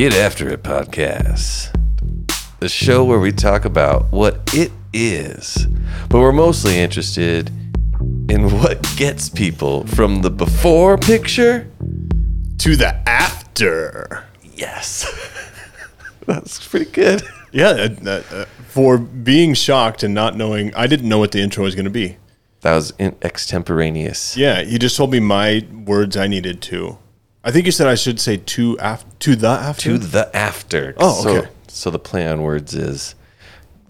Get After It podcast. The show where we talk about what it is, but we're mostly interested in what gets people from the before picture. to the after. Yes. That's pretty good. Yeah, uh, uh, uh, for being shocked and not knowing, I didn't know what the intro was going to be. That was in extemporaneous. Yeah, you just told me my words I needed to. I think you said I should say to af- to the after. To the after. Oh, okay. so the play on words is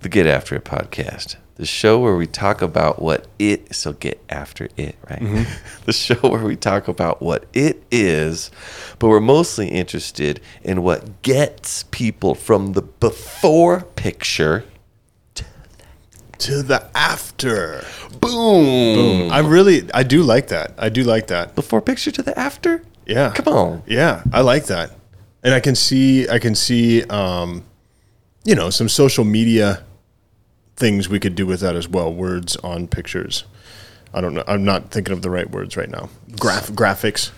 the Get After It podcast. The show where we talk about what it so get after it, right? Mm-hmm. the show where we talk about what it is, but we're mostly interested in what gets people from the before picture. to the after. Boom. I really, I do like that. I do like that. Before picture to the after? Yeah. Come on. Yeah, I like that. And I can see, I can see, um, you know, some social media things we could do with that as well. Words on pictures. I don't know. I'm not thinking of the right words right now. Graph graphics.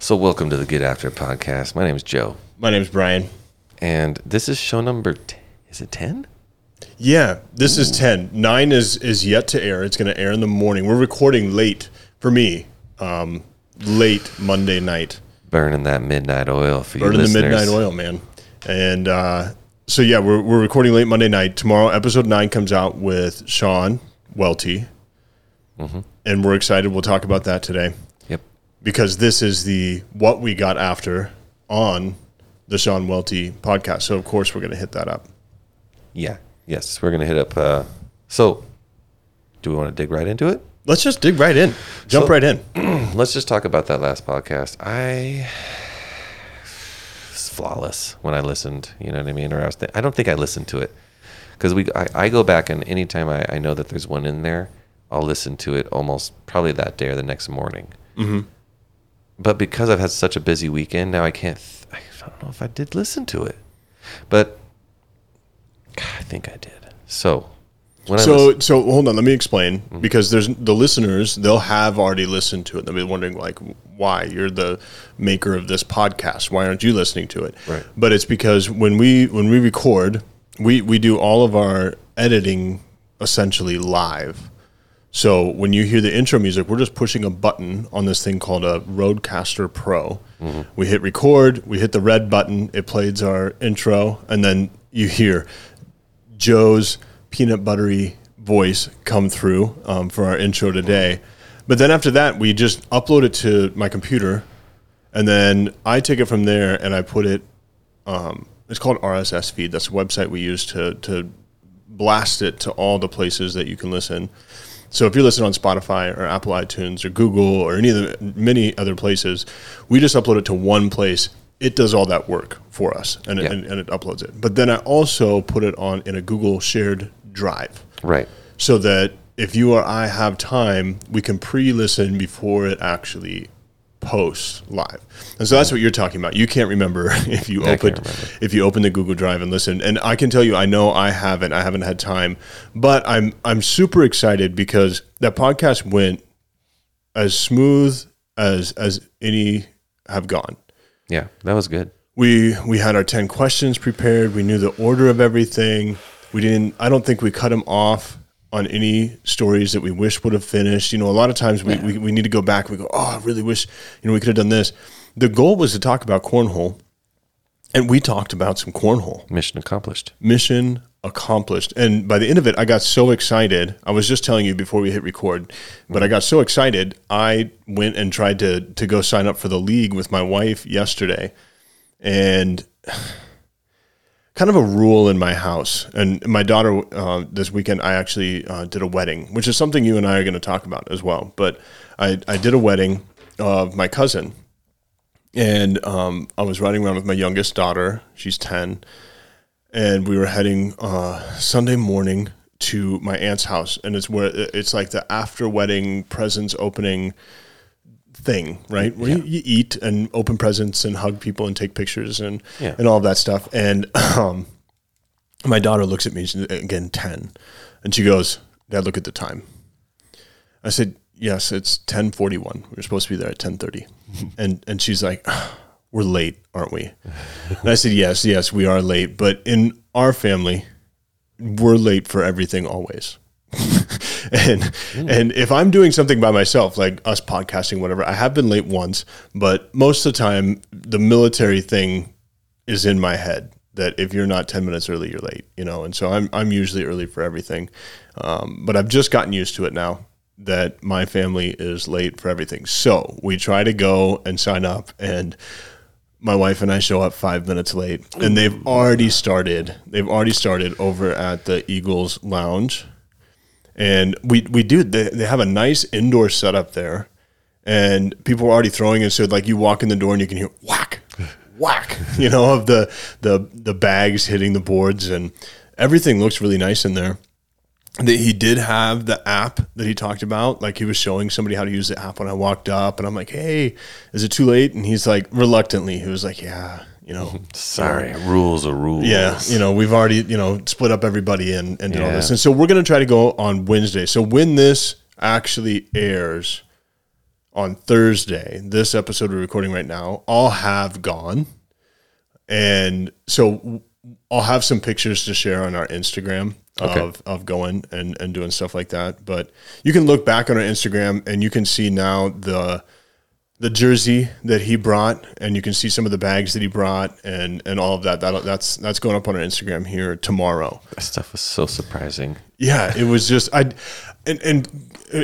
So welcome to the Get After podcast. My name is Joe. My name is Brian. And this is show number 10. Is it 10? Yeah, this is ten. Nine is is yet to air. It's going to air in the morning. We're recording late for me. Um, late Monday night. Burning that midnight oil for you Burning the midnight oil, man. And uh, so yeah, we're we're recording late Monday night. Tomorrow, episode nine comes out with Sean Welty, and we're excited. We'll talk about that today Yep. because this is the what we got after on the Sean Welty podcast. So of course we're going to hit that up. Yeah. Yes. We're going to hit up. Uh, so, do we want to dig right into it? Let's just dig right in. Jump So- right in. Let's just talk about that last podcast. I. It's flawless when I listened. You know what I mean? Or I was. Th- I don't think I listened to it because we. I, I go back and anytime I, I know that there's one in there, I'll listen to it almost probably that day or the next morning. Mm-hmm. But because I've had such a busy weekend now, I can't. Th- I don't know if I did listen to it, but I think I did. So. When So, listen- so hold on. Let me explain mm-hmm. because there's the listeners. They'll have already listened to it. They'll be wondering like, why you're the maker of this podcast? Why aren't you listening to it? Right. But it's because when we when we record, we we do all of our editing essentially live. So when you hear the intro music, we're just pushing a button on this thing called a RODECaster Pro. Mm-hmm. We hit record, we hit the red button, it plays our intro, and then you hear Joe's peanut buttery voice come through um, for our intro today. But then after that, we just upload it to my computer, and then I take it from there and I put it. Um, it's called RSS feed. That's a website we use to to blast it to all the places that you can listen. So if you're listening on Spotify or Apple iTunes or Google or any of the many other places, we just upload it to one place. It does all that work for us and, it, and, and it uploads it. But then I also put it on in a Google shared drive right. so that if you or I have time, we can pre-listen before it actually posts live. And so that's what you're talking about. You can't remember if you I opened if you open the Google Drive and listen. And I can tell you, I know I haven't. I haven't had time, but I'm I'm super excited because that podcast went as smooth as as any have gone Yeah, that was good. we we had our 10 questions prepared we knew the order of everything we didn't i don't think we cut them off on any stories that we wish would have finished you know a lot of times we, we, we need to go back we go oh i really wish you know we could have done this the goal was to talk about cornhole and we talked about some cornhole Mission accomplished. mission accomplished. And by the end of it, I got so excited. I was just telling you before we hit record, but I got so excited. I went and tried to to go sign up for the league with my wife yesterday, and kind of a rule in my house. And my daughter uh, this weekend, I actually uh, did a wedding, which is something you and I are going to talk about as well. But I I did a wedding of my cousin. And um, I was riding around with my youngest daughter. She's 10 and we were heading uh, Sunday morning to my aunt's house, and it's where it's like the after wedding presents opening thing, right? Where you, you eat and open presents and hug people and take pictures and Yeah. and all of that stuff. And um, my daughter looks at me she's, again, ten, and she goes, "Dad, look at the time." I said, "Yes, it's ten forty-one. We were supposed to be there at ten thirty. and and she's like, we're late, aren't we? and I said, yes, yes, we are late. But in our family, we're late for everything always. and and if I'm doing something by myself, like us podcasting, whatever, I have been late once, but most of the time the military thing is in my head that if you're not 10 minutes early, you're late, you know? And so I'm, I'm usually early for everything. Um, but I've just gotten used to it now that my family is late for everything. So we try to go and sign up and my wife and I show up five minutes late and they've already started, they've already started over at the Eagles lounge and we, we do, they, they have a nice indoor setup there and people were already throwing it. So like you walk in the door and you can hear whack, whack, you know, of the the the bags hitting the boards, and everything looks really nice in there. That he did have the app that he talked about, like he was showing somebody how to use the app when I walked up, and I'm like, "Hey, is it too late?" And he's like, reluctantly, he was like, "Yeah, you know, Sorry, rules are rules. yeah, you know, we've already, you know, split up everybody and, and did all this. And so we're going to try to go on Wednesday. So when this actually airs on Thursday, this episode we're recording right now, I'll have gone. And so I'll have some pictures to share on our Instagram Okay. of, of going and, and doing stuff like that. But you can look back on our Instagram and you can see now the the jersey that he brought, and you can see some of the bags that he brought, and and all of that. That that's that's going up on our Instagram here tomorrow. That stuff was so surprising. Yeah, it was just I, and and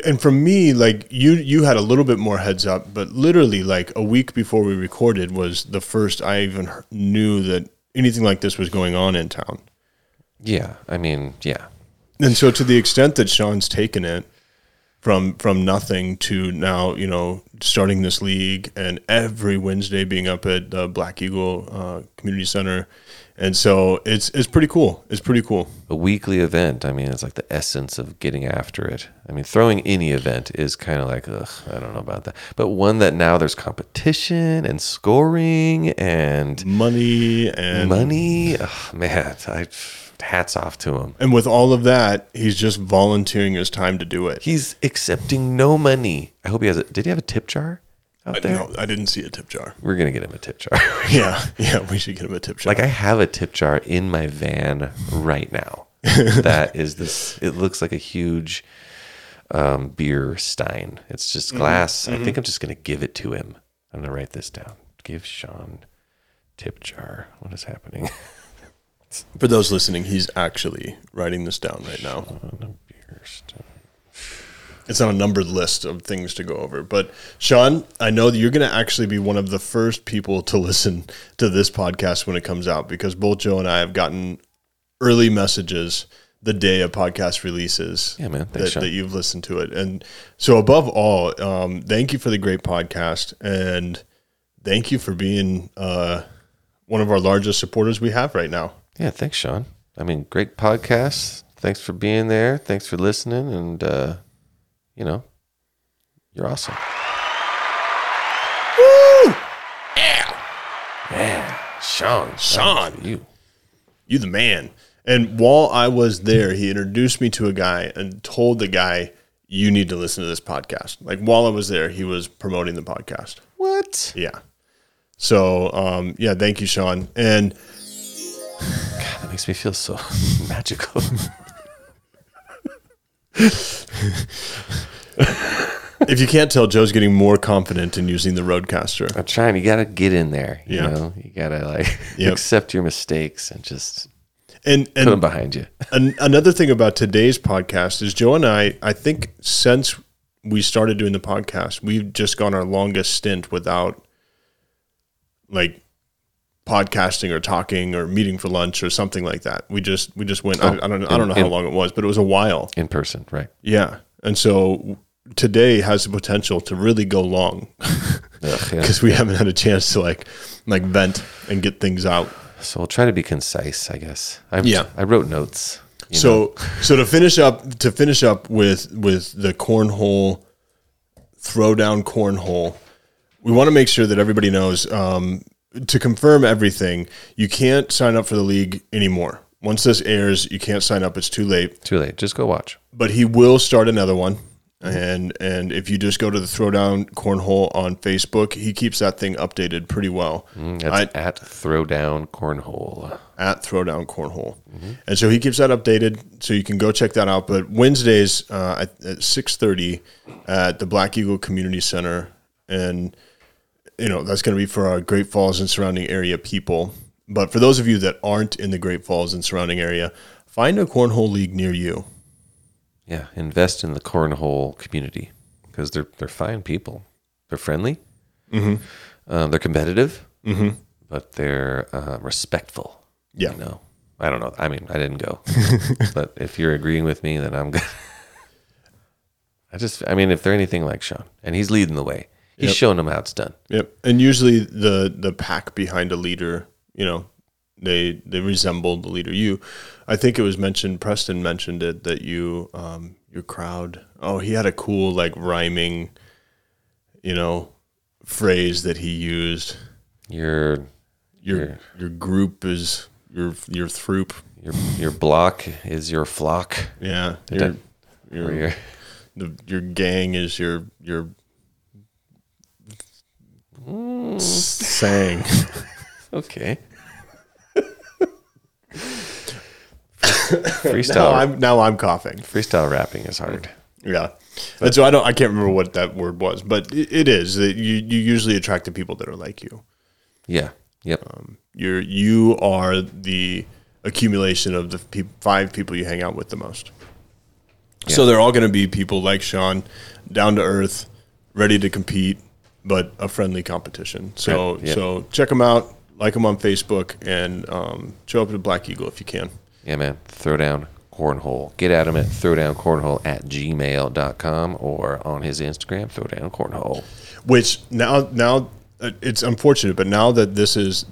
and for me, like you you had a little bit more heads up, but literally like a week before we recorded was the first I even knew that anything like this was going on in town. Yeah, I mean, yeah, And so to the extent that Sean's taken it from from nothing to now, you know, starting this league and every Wednesday being up at the Black Eagle uh, Community Center. And so it's it's pretty cool. It's pretty cool. a weekly event. I mean, it's like the essence of getting after it. I mean, throwing any event is kind of like, ugh, I don't know about that. But one that now there's competition and scoring and Money and money. Ugh, man, I hats off to him. and with all of that, he's just volunteering his time to do it. He's accepting no money. I hope he has a. Did he have a tip jar out there? No, I didn't see a tip jar. We're gonna get him a tip jar. Yeah, yeah, we should get him a tip jar. like I have a tip jar in my van right now. that is this. It looks like a huge um, beer stein. It's just glass. I think I'm just gonna give it to him. I'm gonna write this down. Give Sean tip jar. What is happening? For those listening, he's actually writing this down right now. On a beer stein. It's on a numbered list of things to go over. But Sean, I know that you're going to actually be one of the first people to listen to this podcast when it comes out because both Joe and I have gotten early messages the day a podcast releases. Yeah, man. Thanks, that, that you've listened to it. And so, above all, um, thank you for the great podcast. And thank you for being uh, one of our largest supporters we have right now. Yeah, thanks, Sean. I mean, great podcast. Thanks for being there. Thanks for listening, and uh, you know, you're awesome. Woo! Yeah, Man, Sean. Sean. you. You the man. And while I was there, he introduced me to a guy and told the guy, "You need to listen to this podcast." Like while I was there, he was promoting the podcast. What? Yeah. So um, yeah, thank you, Sean. And God, that makes me feel so magical. if you can't tell, Joe's getting more confident in using the RODECaster. I'm trying. You gotta get in there. You Yeah. know, you gotta like Yep. accept your mistakes and just And put them and behind you. an, another thing about today's podcast is Joe and I. I think since we started doing the podcast, we've just gone our longest stint without like podcasting or talking or meeting for lunch or something like that. We just we just went. I, I don't I don't know how in- long it was, but it was a while. in person, right? Yeah, and so today has the potential to really go long Ugh, yeah. because we haven't had a chance to like like vent and get things out. So we'll try to be concise, I guess. I, Yeah. I wrote notes. you know. So so to finish up to finish up with with the cornhole throwdown cornhole, we want to make sure that everybody knows um, to confirm everything. You can't sign up for the league anymore. Once this airs, you can't sign up. It's too late. too late. Just go watch. But he will start another one. And and if you just go to the Throwdown Cornhole on Facebook, he keeps that thing updated pretty well. Mm, That's at Throwdown Cornhole. at Throwdown Cornhole. And so he keeps that updated, so you can go check that out. But Wednesdays uh, at, at six thirty at the Black Eagle Community Center, and you know that's going to be for our Great Falls and surrounding area people. But for those of you that aren't in the Great Falls and surrounding area, find a cornhole league near you. Yeah, invest in the cornhole community because they're they're fine people. They're friendly. Mm-hmm. Um, they're competitive, mm-hmm. but they're uh, respectful. Yeah. You know, I don't know. I mean, I didn't go, but if you're agreeing with me, then I'm good. I just, I mean, if they're anything like Sean, and he's leading the way, he's Yep. showing them how it's done. Yep. And usually the the pack behind a leader, you know, they they resemble the leader. You, I think it was mentioned. Preston mentioned it that you, um, your crowd. Oh, he had a cool like rhyming, you know, phrase that he used. Your Your your group is your your throop. your your block is your flock. Yeah. Your, your, your the, your gang is your your Mm. saying. okay. Now freestyle I'm now I'm coughing. freestyle rapping is hard. Yeah. And so I don't I can't remember what that word was, but it, it is that you you usually attract the people that are like you. Yeah. Yep. Um, you're you are the accumulation of the peop five people you hang out with the most. So they're all going to be people like Sean, down to earth, ready to compete, but a friendly competition. So yeah. so check them out, like them on Facebook, and um, show up at Black Eagle if you can. Yeah, man. Throwdown cornhole. Get at him at throwdowncornhole at gmail.com or on his Instagram, throwdown cornhole. Which now now uh, it's unfortunate, but now that this is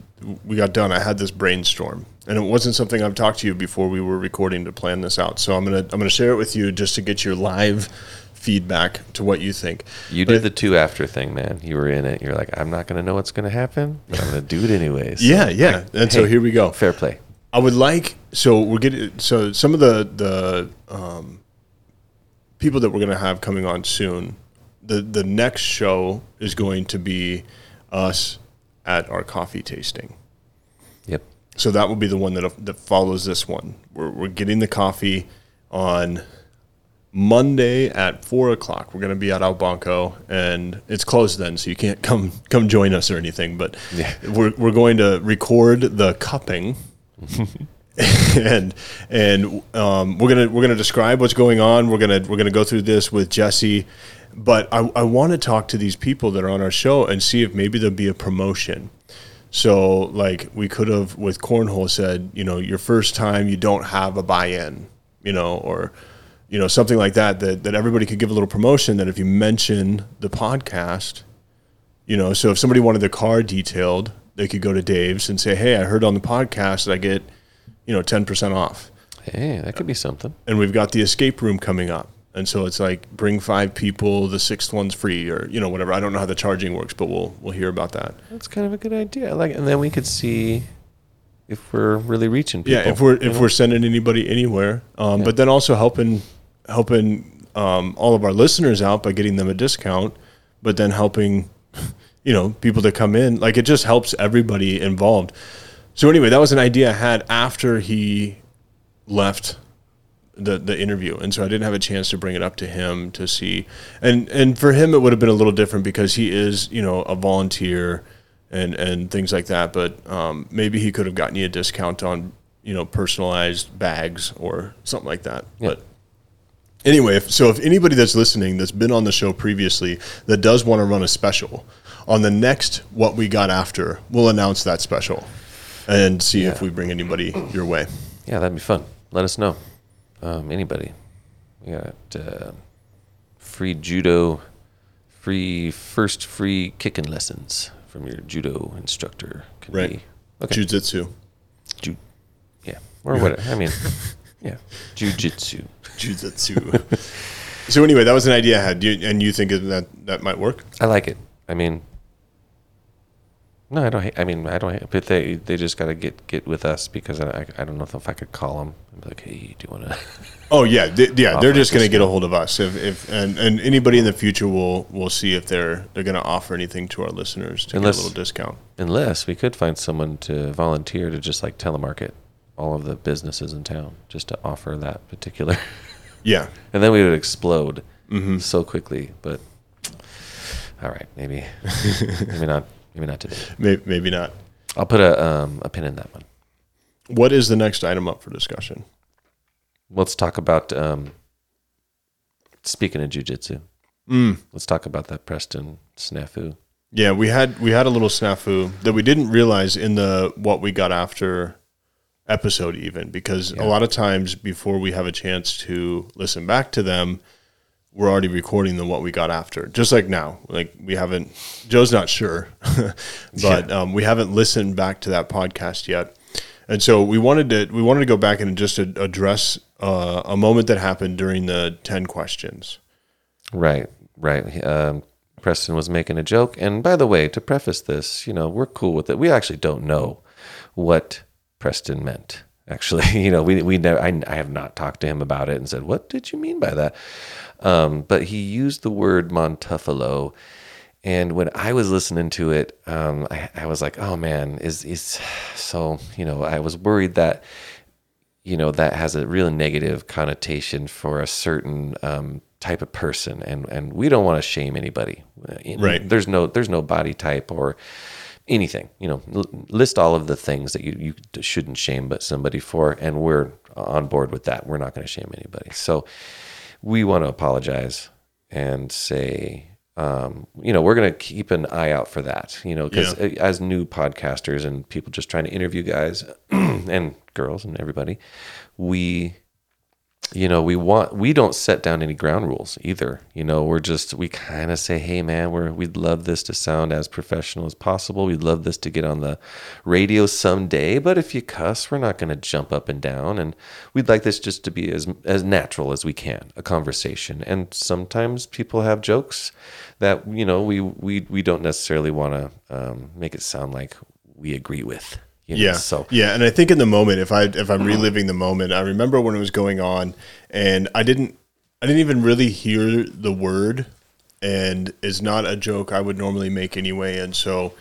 we got done, I had this brainstorm, and it wasn't something I've talked to you before we were recording to plan this out. So I'm gonna I'm gonna share it with you just to get your live feedback to what you think. You did the two after thing, man. You were in it. You're like, I'm not going to know what's going to happen, but I'm going to do it anyways. Yeah, yeah. And so here we go. Fair play. I would like so we're getting so some of the the um, people that we're going to have coming on soon. The the next show is going to be us at our coffee tasting. Yep. So that will be the one that that follows this one. We're we're getting the coffee on Monday at four o'clock. We're going to be at Albanco, and it's closed then, so you can't come come join us or anything. But Yeah. we're we're going to record the cupping. and and um, we're gonna we're gonna describe what's going on. We're gonna we're gonna go through this with Jesse, but I, I want to talk to these people that are on our show and see if maybe there'll be a promotion. So like we could have with cornhole said, you know, your first time you don't have a buy-in, you know, or you know something like that. That that everybody could give a little promotion. That if you mention the podcast, you know, so if somebody wanted their car detailed, they could go to Dave's and say, "Hey, I heard on the podcast that I get, you know, ten percent off." Hey, that could be something. And we've got the escape room coming up, and so it's like bring five people, the sixth one's free, or you know, whatever. I don't know how the charging works, but we'll we'll hear about that. That's kind of a good idea. I like, and then we could see if we're really reaching people. Yeah, if we're if know? we're sending anybody anywhere, um, Yeah. but then also helping helping um, all of our listeners out by getting them a discount, but then helping you know people to come in like it just helps everybody involved. So anyway, that was an idea I had after he left the the interview, and so I didn't have a chance to bring it up to him to see. And and for him, it would have been a little different because he is you know a volunteer and and things like that. But um, maybe he could have gotten you a discount on you know personalized bags or something like that. Yeah. But anyway, if, so if anybody that's listening that's been on the show previously that does want to run a special on the next what we got after, we'll announce that special and see if we bring anybody your way. Yeah, that'd be fun. Let us know. Um, anybody. We got uh, free judo, free first free kicking lessons from your judo instructor. Could Right. Be, okay. Jiu-jitsu. Ju- yeah. Or whatever. I mean, yeah. Jiu-jitsu. Jiu-jitsu. so anyway, that was an idea I had, You- and you think that that might work? I like it. I mean, No, I don't. hate- I mean, I don't. hate- But they they just got to get get with us because I, I, I don't know if I could call them and be like, hey, do you want to? Oh yeah, they, yeah. They're just going to get a hold of us if, if and, and anybody in the future will will see if they're they're going to offer anything to our listeners to Unless- get a little discount. Unless we could find someone to volunteer to just like telemarket all of the businesses in town, just to offer that particular, Yeah, and then we would explode Mm-hmm. so quickly. But all right, maybe maybe not. Maybe not today. may, maybe not. I'll put a um, a pin in that one. What is the next item up for discussion? Let's talk about um, speaking of jujitsu. Mm. Let's talk about that Preston snafu. Yeah, we had we had a little snafu that we didn't realize in the what we got after episode even because a lot of times before we have a chance to listen back to them we're already recording them what we got after just like now. Like we haven't joe's not sure but um, we haven't listened back to that podcast yet. And so we wanted to we wanted to go back and just address uh, a moment that happened during the 10 questions. Right, right. Um, Preston was making a joke, and by the way, to preface this, you know, we're cool with it. We actually don't know what Preston meant. Actually, you know, we we never. I, I have not talked to him about it and said, "What did you mean by that?" Um, but he used the word Montuffalo, and when I was listening to it, um, I, I was like, "Oh man, is is so?" You know, I was worried that you know that has a real negative connotation for a certain um, type of person and and we don't want to shame anybody Right. there's no there's no body type or anything you know l- list all of the things that you, you shouldn't shame but somebody for and we're on board with that we're not going to shame anybody so we want to apologize and say um, you know we're going to keep an eye out for that you know because Yeah. as new podcasters and people just trying to interview guys and girls and everybody we you know we want we don't set down any ground rules either. You know we're just we kind of say hey man we're we'd love this to sound as professional as possible. We'd love this to get on the radio someday but if you cuss we're not going to jump up and down and we'd like this just to be as as natural as we can a conversation. And sometimes people have jokes that you know we we we don't necessarily want to um, make it sound like we agree with you know? Yeah. so yeah, and I think in the moment, if I if I'm reliving the moment, I remember when it was going on, and I didn't I didn't even really hear the word, and it's not a joke I would normally make anyway, and so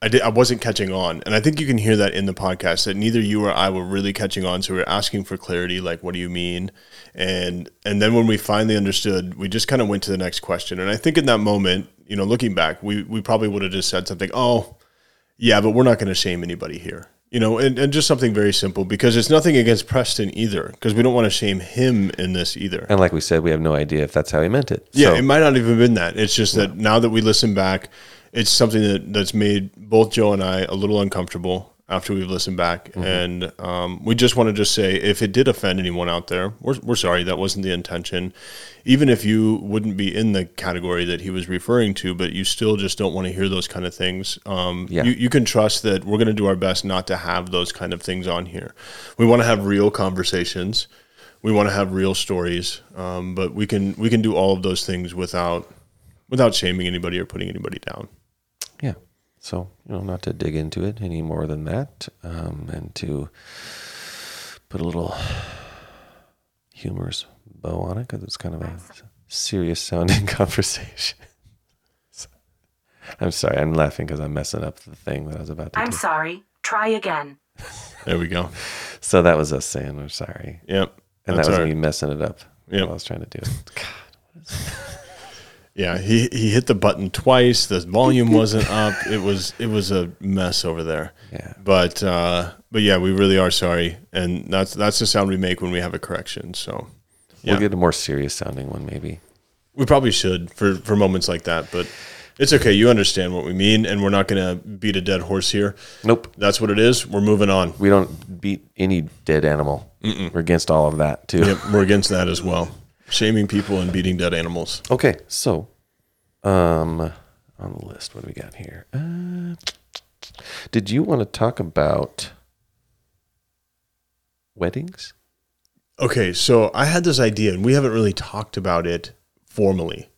I did I wasn't catching on, and I think you can hear that in the podcast that neither you or I were really catching on, so we are asking for clarity, like what do you mean, and and then when we finally understood, we just kind of went to the next question, and I think in that moment, you know, looking back, we we probably would have just said something, oh. Yeah, but we're not going to shame anybody here. You know, and, and just something very simple because it's nothing against Preston either, because we don't want to shame him in this either. and like we said we have no idea if that's how he meant it Yeah, So- it might not even been that. It's just that now that we listen back, it's something that, that's made both Joe and I a little uncomfortable after we've listened back. Mm-hmm. And um, we just want to just say if it did offend anyone out there, we're, we're sorry. That wasn't the intention. Even if you wouldn't be in the category that he was referring to, but you still just don't want to hear those kind of things, um, Yeah. you, you can trust that we're going to do our best not to have those kind of things on here. We want to have real conversations we want to have real stories, um, but we can we can do all of those things without without shaming anybody or putting anybody down. Yeah so you know not to dig into it any more than that um, and to put a little humorous bow on it because it's kind of a serious sounding conversation i'm sorry i'm laughing because i'm messing up the thing that i was about to I'm do sorry. Try again. There we go. so that was us saying we're sorry Yep. and that was all me messing it up Yep. while i was trying to do it God. Yeah, he he hit the button twice. The volume wasn't up. It was it was a mess over there. Yeah. But uh, but yeah, we really are sorry, and that's that's the sound we make when we have a correction. So yeah, we'll get a more serious sounding one maybe we probably should for for moments like that. But it's okay. You understand what we mean, and we're not going to beat a dead horse here. nope That's what it is. We're moving on. we don't beat any dead animal we're against all of that too Yep, we're against that as well. Shaming people and beating dead animals. Okay, so um on the list, what do we got here? Uh, did you want to talk about weddings? Okay, so I had this idea, and we haven't really talked about it formally,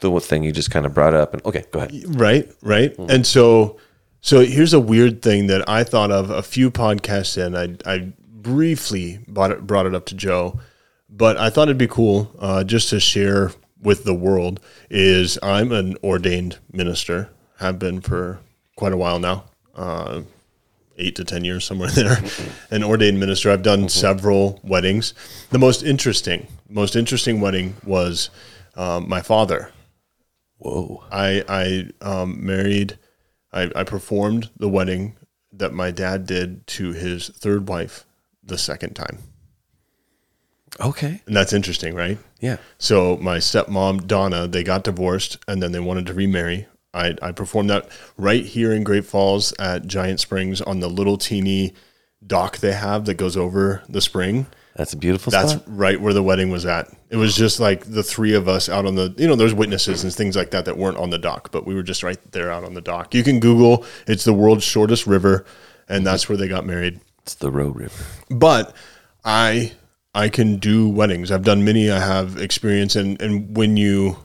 The thing you just kind of brought up, and okay, go ahead. right? Right. And so, So here's a weird thing that I thought of a few podcasts in. I, I briefly brought it, brought it up to Joe, but I thought it'd be cool uh, just to share with the world. Is I'm an ordained minister, have been for quite a while now, uh, eight to ten years somewhere there. An ordained minister. I've done several weddings. The most interesting, most interesting wedding was um, my father. Whoa. I I um, married. I, I performed the wedding that my dad did to his third wife the second time, Okay. and that's interesting, right? Yeah. So my stepmom Donna, they got divorced, and then they wanted to remarry. I, I performed that right here in Great Falls at Giant Springs on the little teeny dock they have that goes over the spring. That's a beautiful That's spot. right where the wedding was at. It was just like the three of us out on the, you know, there's witnesses and things like that that weren't on the dock, but we were just right there out on the dock. You can Google, it's the world's shortest river, and that's where they got married. It's the Roe River. But I, I can do weddings. I've done many. I have experience, and and when you,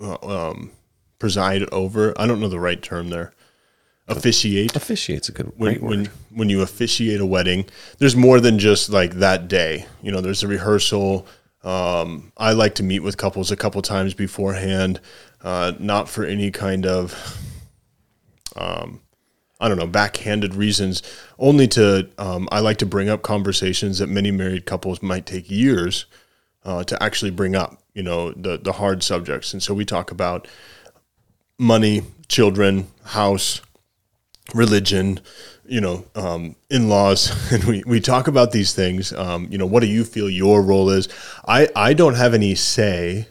uh, um, preside over, I don't know the right term there, officiate Officiate's a good when, great word. when when you officiate a wedding, there's more than just like that day. You know, there's a rehearsal. Um, I like to meet with couples a couple times beforehand, uh, not for any kind of, um, I don't know, backhanded reasons. Only to um, I like to bring up conversations that many married couples might take years uh, to actually bring up. You know, the the hard subjects, and so we talk about money, children, house, religion, you know, um, in laws, and we, we talk about these things. Um, you know, what do you feel your role is? I, I don't have any say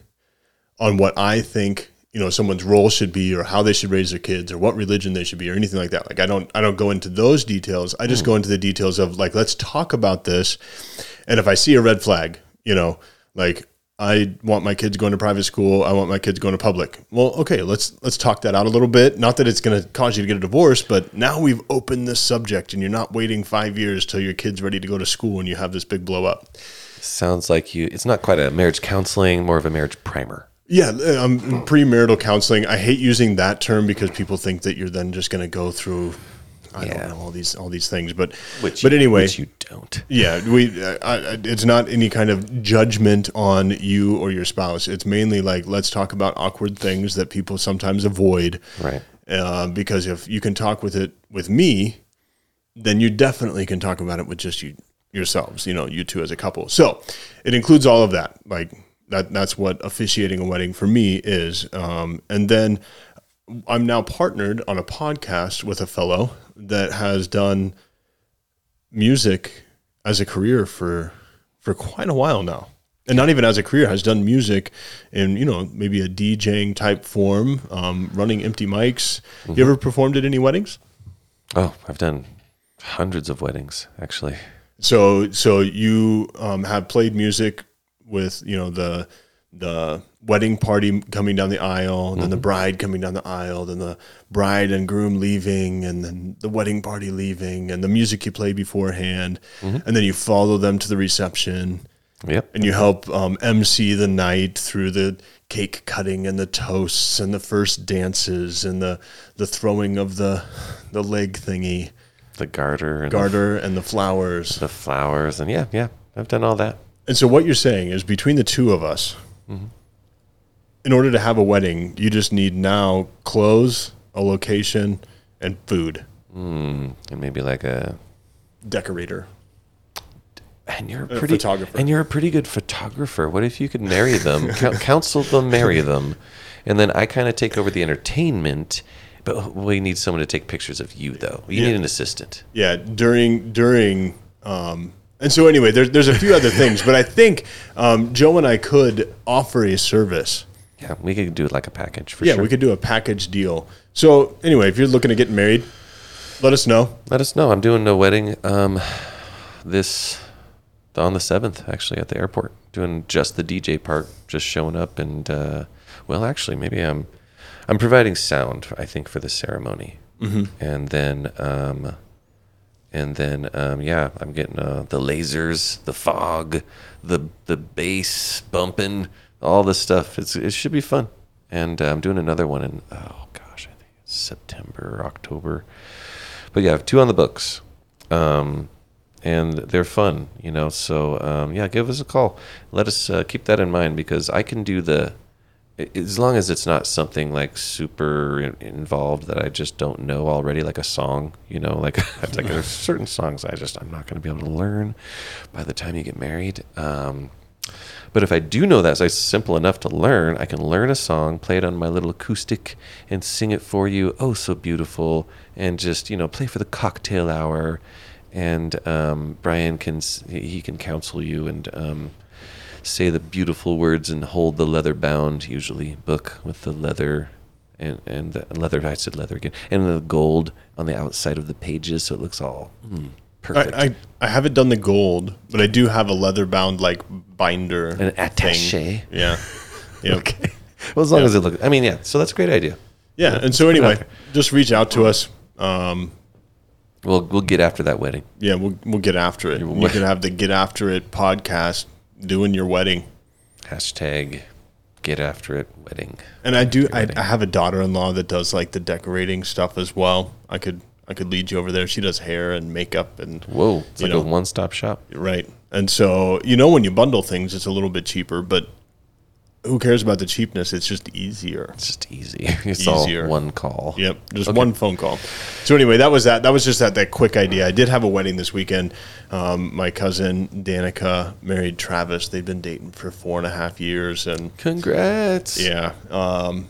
on what I think you know someone's role should be or how they should raise their kids or what religion they should be or anything like that. Like i don't i don't go into those details. I just mm. go into the details of like let's talk about this. And if i see a red flag you know like i want my kids going to private school. I want my kids going to public. Well okay let's let's talk that out a little bit. Not that it's going to cause you to get a divorce but now we've opened this subject and you're not waiting five years till your kid's ready to go to school and you have this big blow up. Sounds like you. It's not quite a marriage counseling, more of a marriage primer. Yeah, um, premarital counseling. I hate using that term because people think that you're then just going to go through, I Yeah. don't know, all these all these things. But Which, but anyway, which you don't. yeah, we. Uh, I, I- it's not any kind of judgment on you or your spouse. It's mainly like let's talk about awkward things that people sometimes avoid. Right. Uh, because if you can talk with it with me, then you definitely can talk about it with just you yourselves. You know, you two as a couple. So it includes all of that. Like that. That's what officiating a wedding for me is. Um, and then I'm now partnered on a podcast with a fellow that has done music as a career for for quite a while now. And not even as a career, has done music in, you know, maybe a DJing type form, um, running empty mics. You ever performed at any weddings? Oh, I've done hundreds of weddings actually. So, so you um, have played music with, you know, the the wedding party coming down the aisle, and then the bride coming down the aisle, then the bride and groom leaving, and then the wedding party leaving, and the music you play beforehand, and then you follow them to the reception. Yep. and you help um, MC the night through the cake cutting and the toasts and the first dances and the the throwing of the the leg thingy, The garter and garter and the flowers. the flowers and yeah, yeah. I've done all that. And so what you're saying is between the two of us, in order to have a wedding, you just need now clothes, a location, and food. And maybe like a Decorator. and you're a pretty photographer. And you're a pretty good photographer. What if you could marry them, Coun counsel them, marry them, and then I kind of take over the entertainment. But we need someone to take pictures of you, though. You Yeah. need an assistant. Yeah, during during um and so anyway, there's there's a few other things, but I think um, Joe and I could offer a service. Yeah, we could do like a package for Yeah, sure. we could do a package deal. So anyway, if you're looking to get married, let us know. Let us know. I'm doing a wedding um, this on the seventh, actually, at the airport. Doing just the DJ part, just showing up and uh, well, actually, maybe I'm I'm providing sound. I think for the ceremony, mm-hmm. and then um, and then um, yeah, I'm getting uh, the lasers, the fog, the the bass bumping, all this stuff. It's it should be fun. And uh, I'm doing another one in oh gosh, I think it's September or October. But yeah, I have two on the books. Um, and they're fun, you know. So um, yeah, give us a call. Let us uh, keep that in mind because I can do the as long as it's not something like super involved that I just don't know already, like a song, you know, like like there's certain songs I just I'm not going to be able to learn by the time you get married. Um, but if I do know that it's simple enough to learn, I can learn a song, play it on my little acoustic, and sing it for you. Oh, so beautiful, and just you know play for the cocktail hour, and um, Brian can he can counsel you and um, say the beautiful words and hold the leather bound usually book with the leather and and the leather I said leather again and the gold on the outside of the pages so it looks all mm, perfect. I, I, I haven't done the gold, but I do have a leather bound like binder. An attaché. Thing. Yeah. Yep. okay. Well, as long Yeah. as it looks. I mean, yeah. So that's a great idea. Yeah. And so anyway, just reach out to us. Um, We'll we'll get after that wedding. yeah, we'll we'll get after it. You wed- can have the Get After It podcast doing your wedding. Hashtag get after it wedding. And I do. I. I have a daughter-in-law that does like the decorating stuff as well. I could I could lead you over there. She does hair and makeup and Whoa, it's You like know. a one stop shop. right. And so you know when you bundle things, it's a little bit cheaper, but who cares about the cheapness? It's just easier. It's just easy. It's Easier. all one call. Yep, just one phone call. So anyway, that was that. That was just that that quick idea. I did have a wedding this weekend. Um, my cousin Danica married Travis. They've been dating for four and a half years, and Congrats. yeah, um,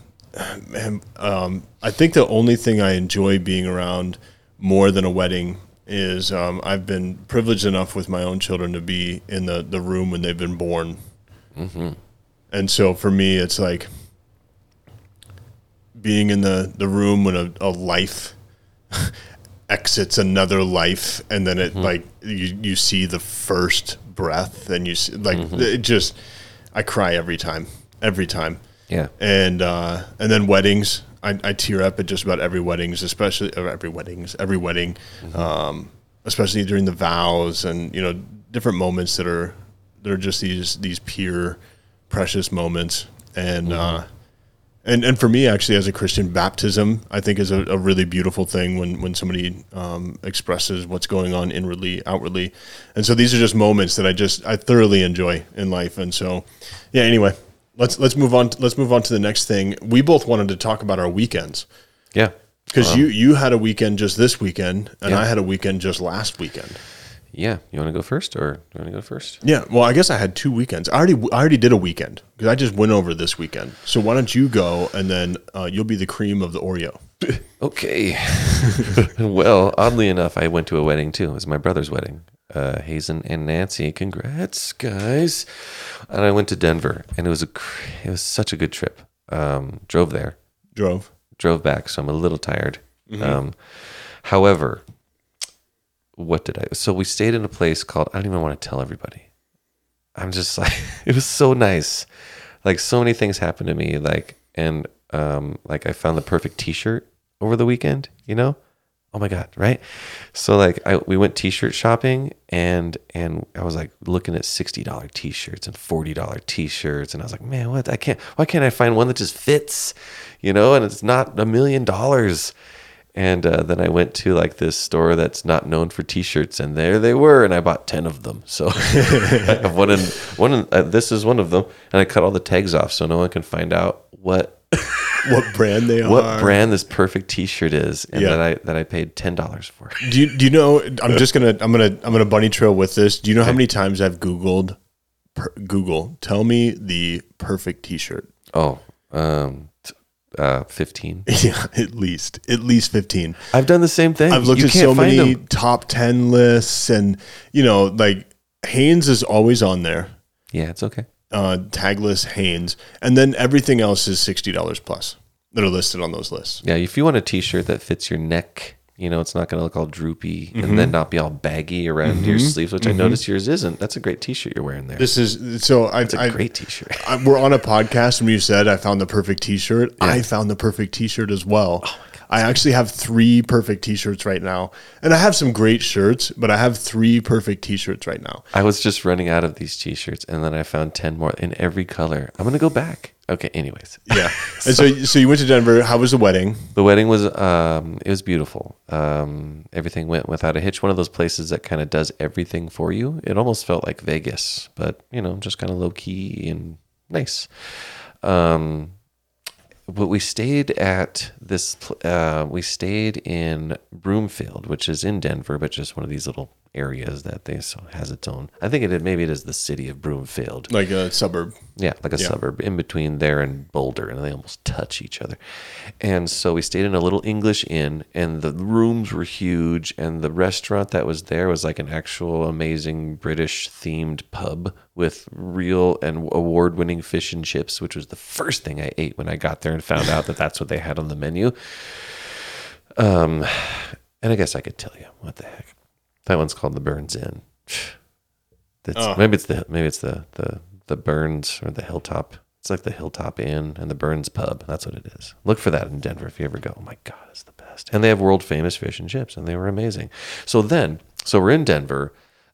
and, um, I think the only thing I enjoy being around more than a wedding is um, I've been privileged enough with my own children to be in the the room when they've been born, and so for me, it's like being in the the room when a, a life exits another life and then it like you you see the first breath and you see like it just I cry every time every time. Yeah. and uh and then weddings I, I tear up at just about every weddings especially every weddings every wedding um especially during the vows and you know different moments that are that are just these these pure precious moments and uh and and for me, actually, as a Christian, baptism I think is a, a really beautiful thing when when somebody um, expresses what's going on inwardly, outwardly, and so these are just moments that I just I thoroughly enjoy in life. And so, yeah. Anyway, let's let's move on. Let's move on to the next thing. We both wanted to talk about our weekends Yeah. because you you had a weekend just this weekend, and Yeah. I had a weekend just last weekend. Yeah. You want to go first or you want to go first? Yeah, well, I guess I had two weekends. I already I already did a weekend because I just went over this weekend. So why don't you go and then uh, you'll be the cream of the Oreo. Okay. well, oddly enough, I went to a wedding too. It was my brother's wedding. Uh, Hazen and Nancy. Congrats, guys. And I went to Denver, and it was a it was such a good trip. Um, drove there, Drove. drove back, so I'm a little tired. Um, however, what did I? So we stayed in a place called. I don't even want to tell everybody. I'm just like it was so nice. Like so many things happened to me. Like and um, like I found the perfect T-shirt over the weekend. You know, oh my god, right? So like I we went T-shirt shopping and and I was like looking at sixty dollar T-shirts and forty dollar T-shirts and I was like, man, what? I can't. Why can't I find one that just fits? You know, and it's not a million dollars. And uh, then I went to like this store that's not known for T-shirts, and there they were, and I bought ten of them. So I have one in one. In, uh, this is one of them, and I cut all the tags off so no one can find out what What brand they what are? What brand this perfect T-shirt is, and Yeah. that I that I paid ten dollars for. Do you, do you know? I'm just gonna I'm gonna I'm gonna bunny trail with this. Do you know how many times I've googled per, Google? Tell me the perfect T-shirt. Oh, um, uh, fifteen. Yeah, at least at least fifteen. I've done the same thing. I've looked You at so many them. top ten lists, and you know, like Hanes is always on there. Yeah, it's okay. Uh, tagless Hanes, and then everything else is sixty dollars plus that are listed on those lists. Yeah, if you want a T-shirt that fits your neck, you know, it's not going to look all droopy Mm-hmm. and then not be all baggy around your sleeves, which I noticed yours isn't. That's a great T-shirt you're wearing there. This is so. I, It's a I, great T-shirt. I, we're on a podcast and you said I found the perfect T-shirt. I found the perfect T-shirt as well. I actually have three perfect T-shirts right now, and I have some great shirts, but I have three perfect T-shirts right now. I was just running out of these T-shirts, and then I found ten more in every color. I'm gonna go back. Okay. Anyways, Yeah. and so, so you went to Denver. How was the wedding? the wedding was um, it was beautiful. Um, everything went without a hitch. One of those places that kind of does everything for you. It almost felt like Vegas, but you know, just kind of low key and nice. Um, but we stayed at this. pl- Uh, we stayed in Broomfield, which is in Denver, but just one of these little areas that they so has its own. I think it is- maybe it is the city of Broomfield. Like a suburb. Yeah, like a Yeah. suburb in between there and Boulder, and they almost touch each other. And so we stayed in a little English inn, and the rooms were huge, and the restaurant that was there was like an actual amazing British themed pub with real and award winning fish and chips, which was the first thing I ate when I got there and found out that that's what they had on the menu. Um, and I guess I could tell you what the heck. That one's called the Burns Inn. That's, Oh. Maybe it's the maybe it's the, the the Burns or the Hilltop. It's like the Hilltop Inn and the Burns Pub. That's what it is. Look for that in Denver if you ever go. Oh my God, it's the best. And they have world famous fish and chips, and they were amazing. So then, so we're in Denver.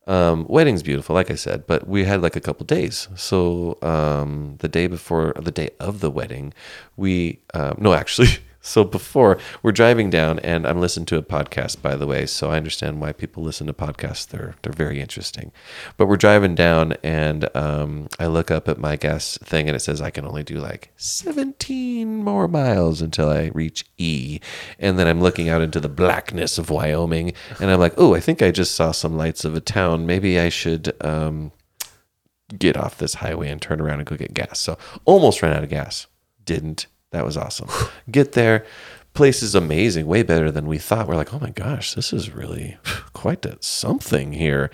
Um, wedding's beautiful, like I said, but we had like a couple days. So um, the day before, the day of the wedding, we um, no, actually, so before we're driving down, and I'm listening to a podcast, by the way. So I understand why people listen to podcasts. They're they're very interesting. But we're driving down, and um, I look up at my gas thing, and it says I can only do like 17 more miles until I reach E. And then I'm looking out into the blackness of Wyoming, and I'm like, oh, I think I just saw some lights of a town. Maybe I should. Um, get off this highway and turn around and go get gas. So almost ran out of gas. Didn't. That was awesome. get there. Place is amazing, way better than we thought. We're like, oh my gosh, this is really quite a, something here.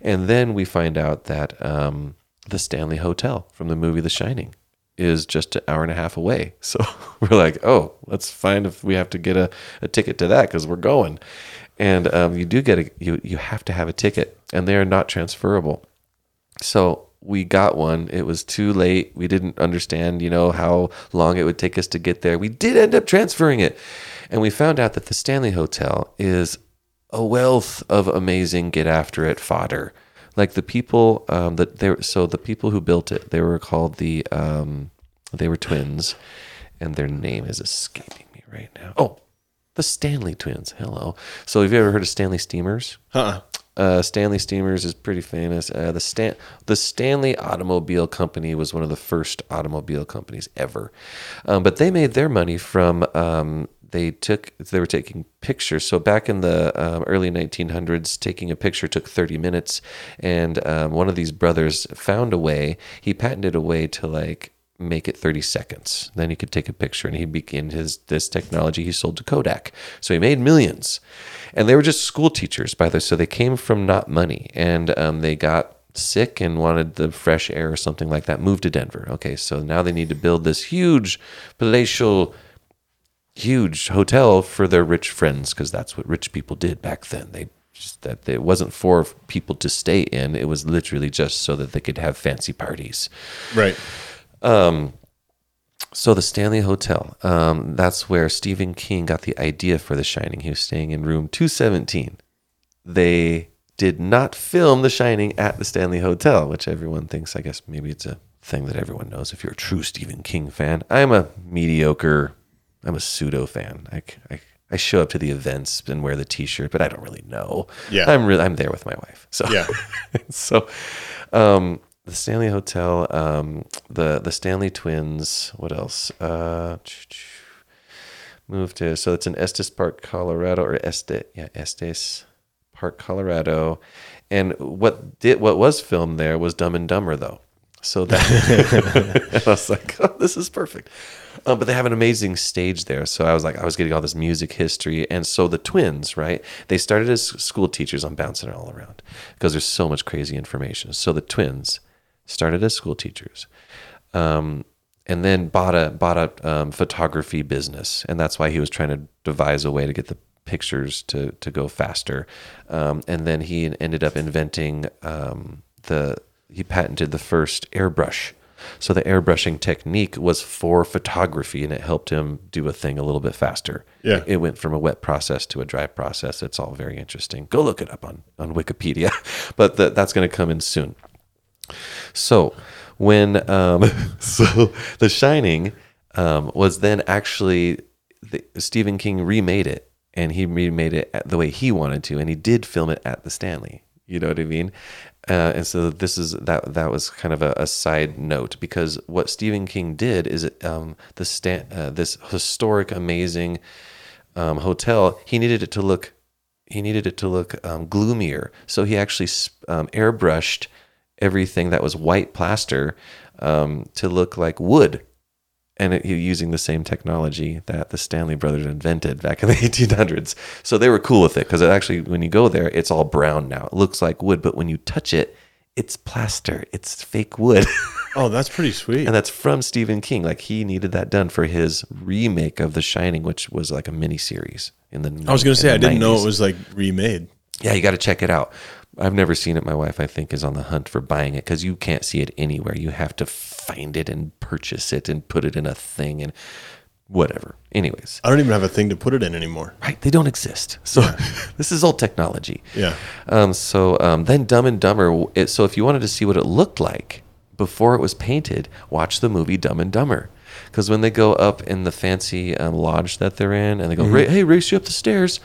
And then we find out that um, the Stanley Hotel from the movie The Shining is just an hour and a half away. So we're like, oh, let's find if we have to get a, a ticket to that because we're going. And um, you do get a you you have to have a ticket, and they are not transferable. So we got one. It was too late. We didn't understand, you know, how long it would take us to get there. We did end up transferring it. And we found out that the Stanley Hotel is a wealth of amazing get after it fodder. Like the people um, that they so the people who built it, they were called the um, they were twins, and their name is escaping me right now. Oh, the Stanley twins. Hello. So have you ever heard of Stanley Steamers? Huh. Uh, Stanley Steamers is pretty famous. Uh, the Stan the Stanley Automobile Company was one of the first automobile companies ever, um, but they made their money from um, they took they were taking pictures. So back in the um, early 1900s, taking a picture took 30 minutes, and um, one of these brothers found a way. He patented a way to like make it 30 seconds. Then he could take a picture and he began his this technology he sold to Kodak. So he made millions. And they were just school teachers by the so they came from not money and um, they got sick and wanted the fresh air or something like that moved to Denver. Okay, so now they need to build this huge palatial huge hotel for their rich friends because that's what rich people did back then. They just that it wasn't for people to stay in. It was literally just so that they could have fancy parties. Right. So the Stanley Hotel, um, that's where Stephen King got the idea for The Shining. He was staying in room 217. They did not film The Shining at the Stanley Hotel, which everyone thinks, I guess maybe it's a thing that everyone knows if you're a true Stephen King fan. I'm a mediocre, I'm a pseudo fan. I, I, I show up to the events and wear the t-shirt, but I don't really know. Yeah. I'm really, I'm there with my wife. So Yeah. so um the Stanley Hotel, um, the the Stanley twins. What else? Uh, moved to so it's in Estes Park, Colorado, or Estes, yeah, Estes Park, Colorado. And what did what was filmed there was Dumb and Dumber, though. So that I was like, oh, this is perfect. Um, but they have an amazing stage there. So I was like, I was getting all this music history. And so the twins, right? They started as school teachers. I'm bouncing it all around because there's so much crazy information. So the twins started as school teachers. Um, and then bought a bought a um, photography business, and that's why he was trying to devise a way to get the pictures to to go faster. Um, and then he ended up inventing um, the he patented the first airbrush. So the airbrushing technique was for photography, and it helped him do a thing a little bit faster. Yeah. it went from a wet process to a dry process. It's all very interesting. Go look it up on on Wikipedia, but the, that's going to come in soon. So when um, so The Shining um, was then actually the, Stephen King remade it, and he remade it the way he wanted to, and he did film it at the Stanley. You know what I mean? Uh, and so this is that that was kind of a, a side note because what Stephen King did is um, the Stan, uh, this historic, amazing um, hotel. He needed it to look he needed it to look um, gloomier, so he actually um, airbrushed everything that was white plaster um, to look like wood and it, using the same technology that the Stanley brothers invented back in the 1800s. So they were cool with it because it actually, when you go there, it's all brown now. It looks like wood, but when you touch it, it's plaster. It's fake wood. oh, that's pretty sweet. and that's from Stephen King. Like he needed that done for his remake of The Shining, which was like a mini series in the. I was going to say I didn't 90s. know it was like remade. Yeah, you got to check it out. I've never seen it. My wife, I think, is on the hunt for buying it because you can't see it anywhere. You have to find it and purchase it and put it in a thing and whatever. Anyways, I don't even have a thing to put it in anymore. Right? They don't exist. So yeah. this is all technology. Yeah. Um, so um, then Dumb and Dumber. It, so if you wanted to see what it looked like before it was painted, watch the movie Dumb and Dumber. Because when they go up in the fancy um, lodge that they're in, and they go, mm-hmm. "Hey, race you up the stairs,"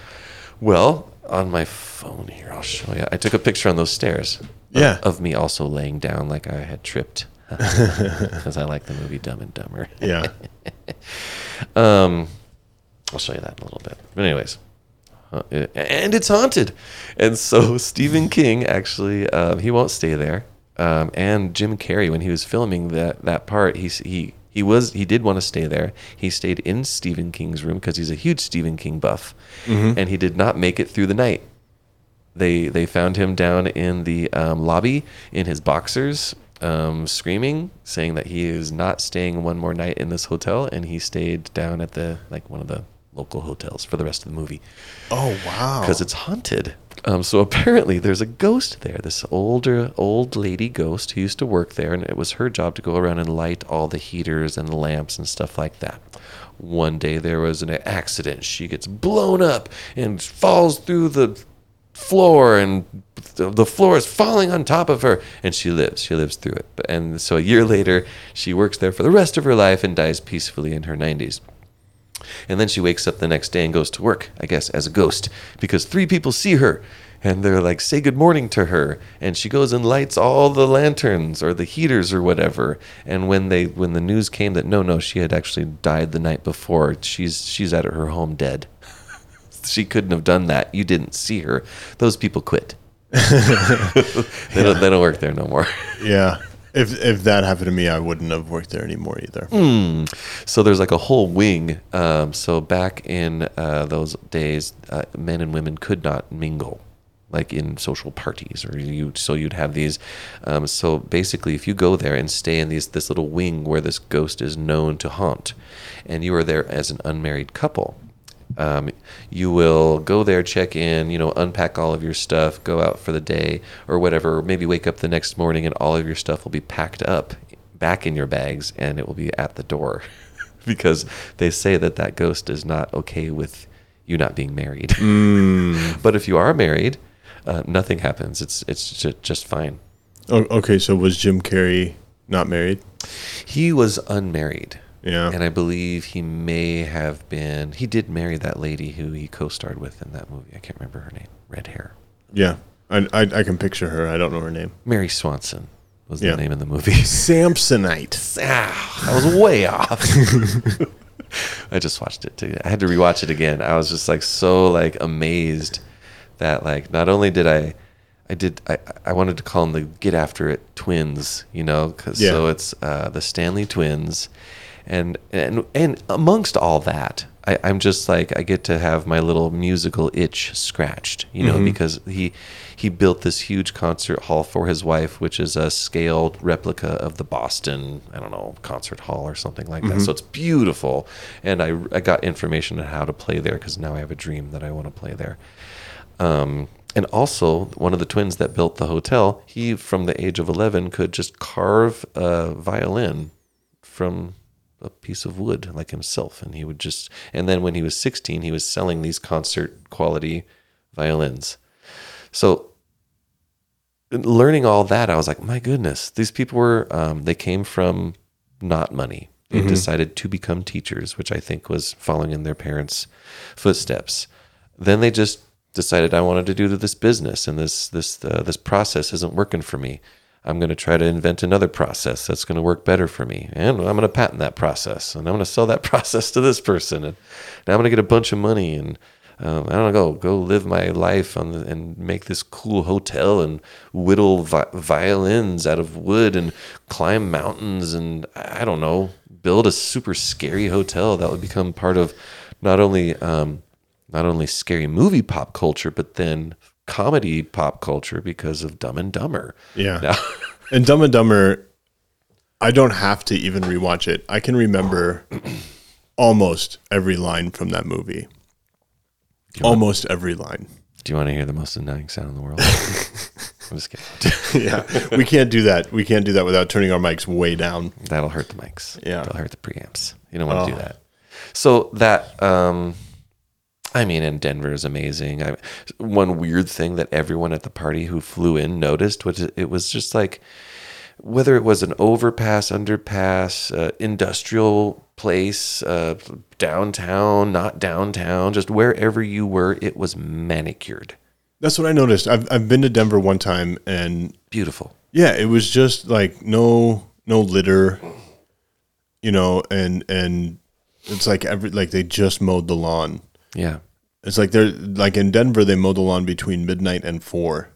well, on my phone here. I'll show you. I took a picture on those stairs. Yeah. Of, of me also laying down like I had tripped because I like the movie Dumb and Dumber. Yeah. um, I'll show you that in a little bit. But anyways, uh, and it's haunted, and so Stephen King actually uh, he won't stay there. Um, and Jim Carrey, when he was filming that that part, he he he was he did want to stay there. He stayed in Stephen King's room because he's a huge Stephen King buff, mm-hmm. and he did not make it through the night. They they found him down in the um, lobby in his boxers, um, screaming, saying that he is not staying one more night in this hotel, and he stayed down at the like one of the local hotels for the rest of the movie. Oh wow! Because it's haunted. Um, so apparently there's a ghost there, this older old lady ghost who used to work there, and it was her job to go around and light all the heaters and the lamps and stuff like that. One day there was an accident. She gets blown up and falls through the floor, and the floor is falling on top of her, and she lives. She lives through it. And so a year later, she works there for the rest of her life and dies peacefully in her 90s. And then she wakes up the next day and goes to work, I guess, as a ghost, because three people see her and they're like, say good morning to her. And she goes and lights all the lanterns or the heaters or whatever. And when they when the news came that no, no, she had actually died the night before, she's she's at her home dead. she couldn't have done that. You didn't see her. Those people quit. they, yeah. don't, they don't work there no more. yeah. If if that happened to me, I wouldn't have worked there anymore either. Mm. So there's like a whole wing. Um, so back in uh, those days, uh, men and women could not mingle, like in social parties, or you. So you'd have these. Um, so basically, if you go there and stay in these this little wing where this ghost is known to haunt, and you are there as an unmarried couple, um, you will go there, check in, you know, unpack all of your stuff, go out for the day or whatever. Maybe wake up the next morning and all of your stuff will be packed up back in your bags and it will be at the door because they say that that ghost is not okay with you not being married. Mm. but if you are married, uh, nothing happens. It's it's just fine. Oh, okay, so was Jim Carrey not married? He was unmarried. Yeah. And I believe he may have been, he did marry that lady who he co starred with in that movie. I can't remember her name. Red hair. Yeah. I, I, I can picture her. I don't know her name. Mary Swanson was yeah. the name of the movie. Samsonite. Ah, I was way off. I just watched it too. I had to rewatch it again. I was just like so like amazed that like not only did I I did I, I wanted to call them the Get After It twins, you know, cuz yeah. so it's uh, the Stanley twins and and and amongst all that I, am just like I get to have my little musical itch scratched, you know, mm-hmm. because he he built this huge concert hall for his wife, which is a scaled replica of the Boston, I don't know, concert hall or something like that. Mm-hmm. So it's beautiful, and I I got information on how to play there because now I have a dream that I want to play there. Um, and also one of the twins that built the hotel, he from the age of eleven could just carve a violin from a piece of wood like himself and he would just and then when he was 16 he was selling these concert quality violins so learning all that, I was like, my goodness, these people were, um, they came from not money. They decided to become teachers, which I think was following in their parents' footsteps. Then they just decided I wanted to do this business, and this this uh, this process isn't working for me. I'm going to try to invent another process that's going to work better for me, and I'm going to patent that process, and I'm going to sell that process to this person, and, and I'm going to get a bunch of money, and um, I don't know, go go live my life on the, and make this cool hotel and whittle vi- violins out of wood and climb mountains, and I don't know, build a super scary hotel that would become part of not only um, not only scary movie pop culture, but then comedy pop culture because of Dumb and Dumber. Yeah. Now, And Dumb and Dumber, I don't have to even rewatch it. I can remember almost every line from that movie. Almost every line. do you want to hear the most annoying sound in the world? I'm just kidding. Yeah. we can't do that. We can't do that without turning our mics way down. That'll hurt the mics. Yeah. That'll hurt the preamps. You don't want to Oh. do that. So that, um, I mean, and Denver is amazing. I, one weird thing that everyone at the party who flew in noticed was it was just like whether it was an overpass, underpass, uh, industrial place, uh, downtown, not downtown, just wherever you were, it was manicured. That's what I noticed. I've I've been to Denver one time and Beautiful. yeah, it was just like no no litter, you know, and and it's like every like they just mowed the lawn. Yeah. It's like they're like in Denver they mow the lawn between midnight and four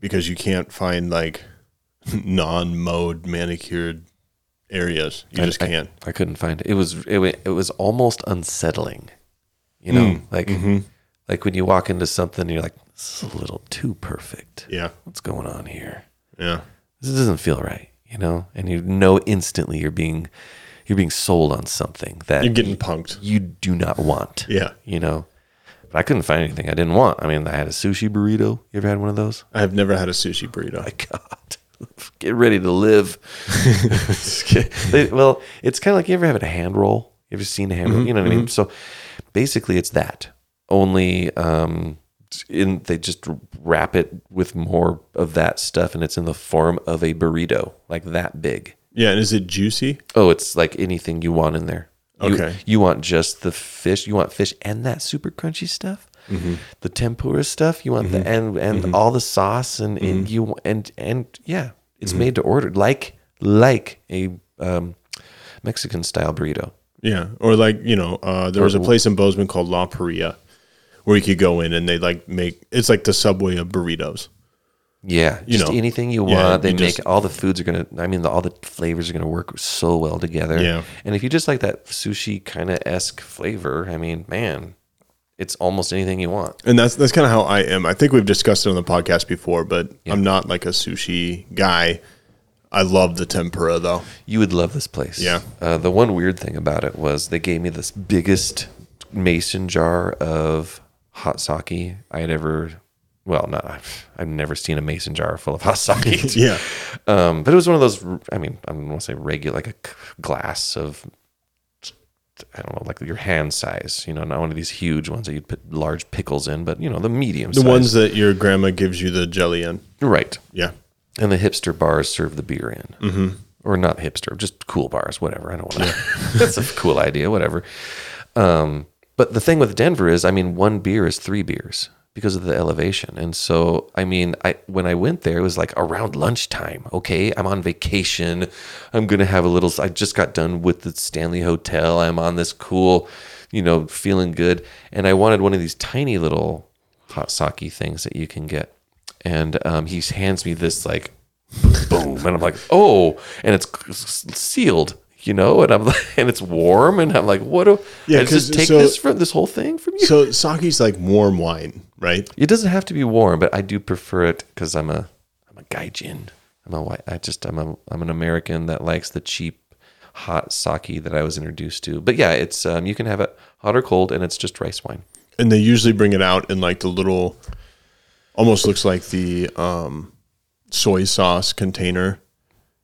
because you can't find like non-mowed manicured areas. You I- just can't. I, couldn't find it. It was it, it was almost unsettling. You know, Mm, like mm-hmm. like when you walk into something, you're like, this is a little too perfect. yeah, What's going on here? yeah, This doesn't feel right. You know, and you know instantly you're being you're being sold on something that you're getting punked. you do not want. Yeah, You know, but I couldn't find anything I didn't want. I mean, I had a sushi burrito. You ever had one of those? I have never had a sushi burrito. Oh my god get ready to live They- well it's kind of like you ever have a hand roll you ever seen a hand roll you know what i mean so basically it's that only um in they just wrap it with more of that stuff and it's in the form of a burrito like that big yeah, and is it juicy? oh it's like anything you want in there. You- Okay. you, want just the fish you want fish and that super crunchy stuff. Mm-hmm. The tempura stuff you want the mm-hmm. and and mm-hmm. all the sauce and, and you and and yeah it's made to order like like a um, mexican style burrito. Yeah, or like you know, uh, there was a place in Bozeman called La Parilla where you could go in and they like make it's like the subway of burritos. Yeah You just know, anything you yeah, want they you make just- all the foods are gonna i mean the, all the flavors are gonna work so well together Yeah. and if you just like that sushi kind of esque flavor i mean man it's almost anything you want And that's that's kind of how I am. I think we've discussed it on the podcast before, but I'm not like a sushi guy. I love the tempura though. You would love this place. Yeah. Uh, the one weird thing about it was they gave me this biggest mason jar of hot sake I had ever. Well, not I've, I've never seen a mason jar full of hot sake. Yeah, Um, but it was one of those. I mean, I don't want to say regular, like a glass of. I don't know, like your hand size. You know, not one of these huge ones that you'd put large pickles in, but you know, the medium. the size. ones that your grandma gives you the jelly in. right. Yeah, And the hipster bars serve the beer in. Mm-hmm. Or not hipster, just cool bars, whatever. I don't want to. That's a cool idea, whatever. Um, but the thing with Denver is, I mean, one beer is three beers because of the elevation. And so, I mean, I when I went there, it was like around lunchtime. Okay, I'm on vacation. I'm gonna have a little. I just got done with the Stanley Hotel. I'm on this cool, you know, feeling good. And I wanted one of these tiny little hot sake things that you can get. And um, he hands me this like boom, and I'm like, oh, and it's sealed, you know, and I'm like, and it's warm, and I'm like, what do? Yeah, I just take so- this from this whole thing from you. so sake's like warm wine, right? It doesn't have to be warm, but I do prefer it because I'm a I'm a gaijin. I'm a white. I just I'm a I'm an American that likes the cheap hot sake that I was introduced to. But yeah, it's um, you can have it hot or cold, and it's just rice wine. And they usually bring it out in like the little, almost looks like the um, soy sauce container.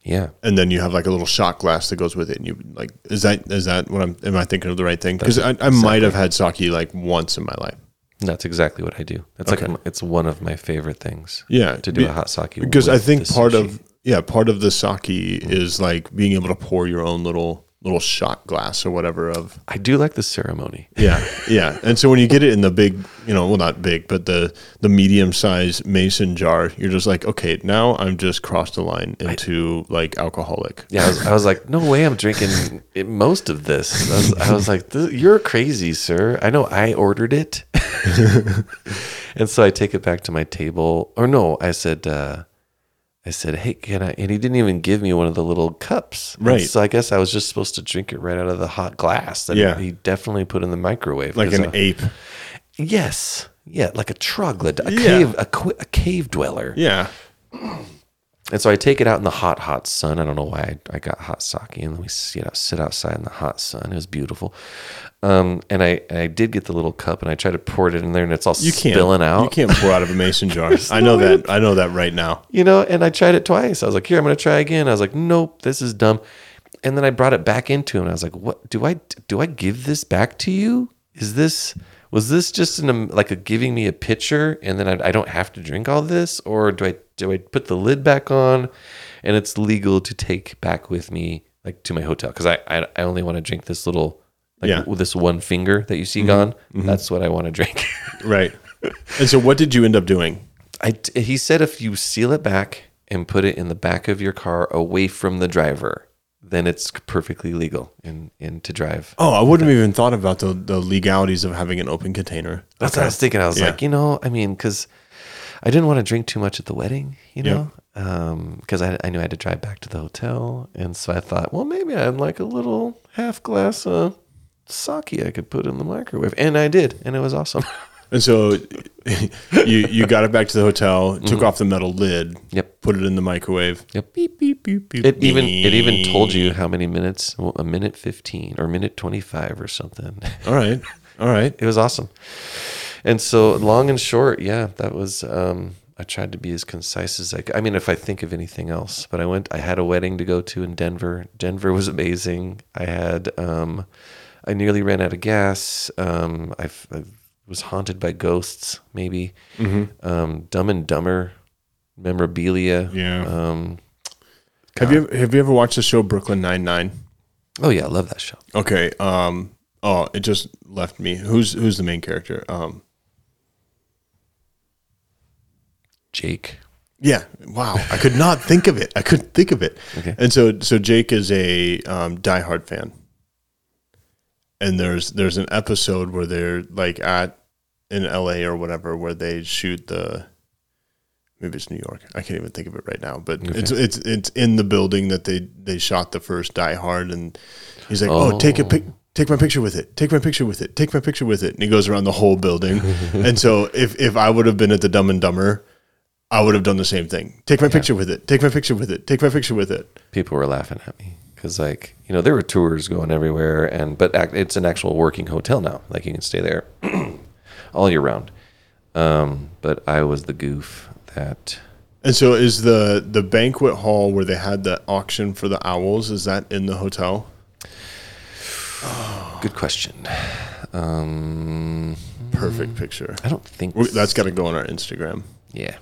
Yeah, and then you have like a little shot glass that goes with it. And you like, is that is that what I'm? Am I thinking of the right thing? Because I, I might have had sake like once in my life. That's exactly what I do. That's Okay. like it's one of my favorite things. Yeah, to do be- a hot sake because I think part sushi. of yeah part of the sake mm-hmm. is like being able to pour your own little little shot glass or whatever of I do like the ceremony. yeah yeah and so when you get it in the big you know well not big but the the medium size mason jar you're just like okay now i'm just crossed the line into like alcoholic Yeah, I was, I was like, no way, I'm drinking it, most of this. I was, I was like, "Th- you're crazy, sir. I know I ordered it, and so I take it back to my table. Or no, I said, uh, I said, hey, can I? And he didn't even give me one of the little cups. And Right. So I guess I was just supposed to drink it right out of the hot glass that Yeah. he definitely put in the microwave. like an uh, ape Yes. Yeah, like a troglodyte, a Yeah. cave, a, a cave dweller. yeah And so I take it out in the hot, hot sun. I don't know why I, I got hot sake, and then we you know sit outside in the hot sun. It was beautiful. Um, and I I did get the little cup, and I tried to pour it in there, and it's all you can't spilling out. you can't pour out of a mason jar i know no that i know that right now you know, and I tried it twice. I was like, here, I'm going to try again. I was like, nope, this is dumb. And then I brought it back into him. And I was like, what do I do? I give this back to you? Is this was this just an like a giving me a pitcher and then I, I don't have to drink all this, or do I do I put the lid back on, and it's legal to take back with me like to my hotel because I, I I only want to drink this little like Yeah. this one finger that you see mm-hmm. gone. Mm-hmm. That's what I want to drink. right and so what did you end up doing I, he said if you seal it back and put it in the back of your car away from the driver, then it's perfectly legal in, in to drive. oh i wouldn't have even thought about the, the legalities of having an open container That's what I was thinking. I was Yeah. like, you know, I mean, because I didn't want to drink too much at the wedding, you know, because I, I knew I had to drive back to the hotel. And so I thought, well, maybe I had like a little half glass of sake I could put in the microwave. And I did. And it was awesome. And so you you got it back to the hotel, took off the metal lid, Mm-hmm. Yep. put it in the microwave. Yep. Beep beep beep beep. It even it even told you how many minutes, well, a minute fifteen or minute twenty five or something. All right, all right. it was awesome. And so, long and short, yeah, that was. Um, I tried to be as concise as I could. I mean, if I think of anything else, but I went. I had a wedding to go to in Denver. Denver was amazing. I had. Um, I nearly ran out of gas. Um, I was haunted by ghosts. Maybe. Um, Dumb and Dumber memorabilia. Yeah. Um, Have you have you ever watched the show Brooklyn Nine Nine? oh yeah, I love that show. Okay. Um. Oh, it just left me. Who's who's the main character? Um. Jake. Yeah. Wow. I could not think of it. I couldn't think of it. Okay. And so so Jake is a um, diehard fan. And there's there's an episode where they're like at in LA or whatever where they shoot the maybe it's New York. I can't even think of it right now. But it's it's it's in the building that they they shot the first Die Hard and he's like, "Oh, take a pic take my picture with it. Take my picture with it. Take my picture with it." And he goes around the whole building. and so if if I would have been at the Dumb and Dumber, I would have done the same thing. Take my picture with it. Take my picture with it. Take my picture with it. people were laughing at me because like you know there were tours going everywhere and but it's an actual working hotel now like you can stay there all year round um, but i was the goof that And so is the the banquet hall where they had the auction for the owls is that in the hotel? good question um, Perfect picture. i don't think That's got to go on our Instagram. yeah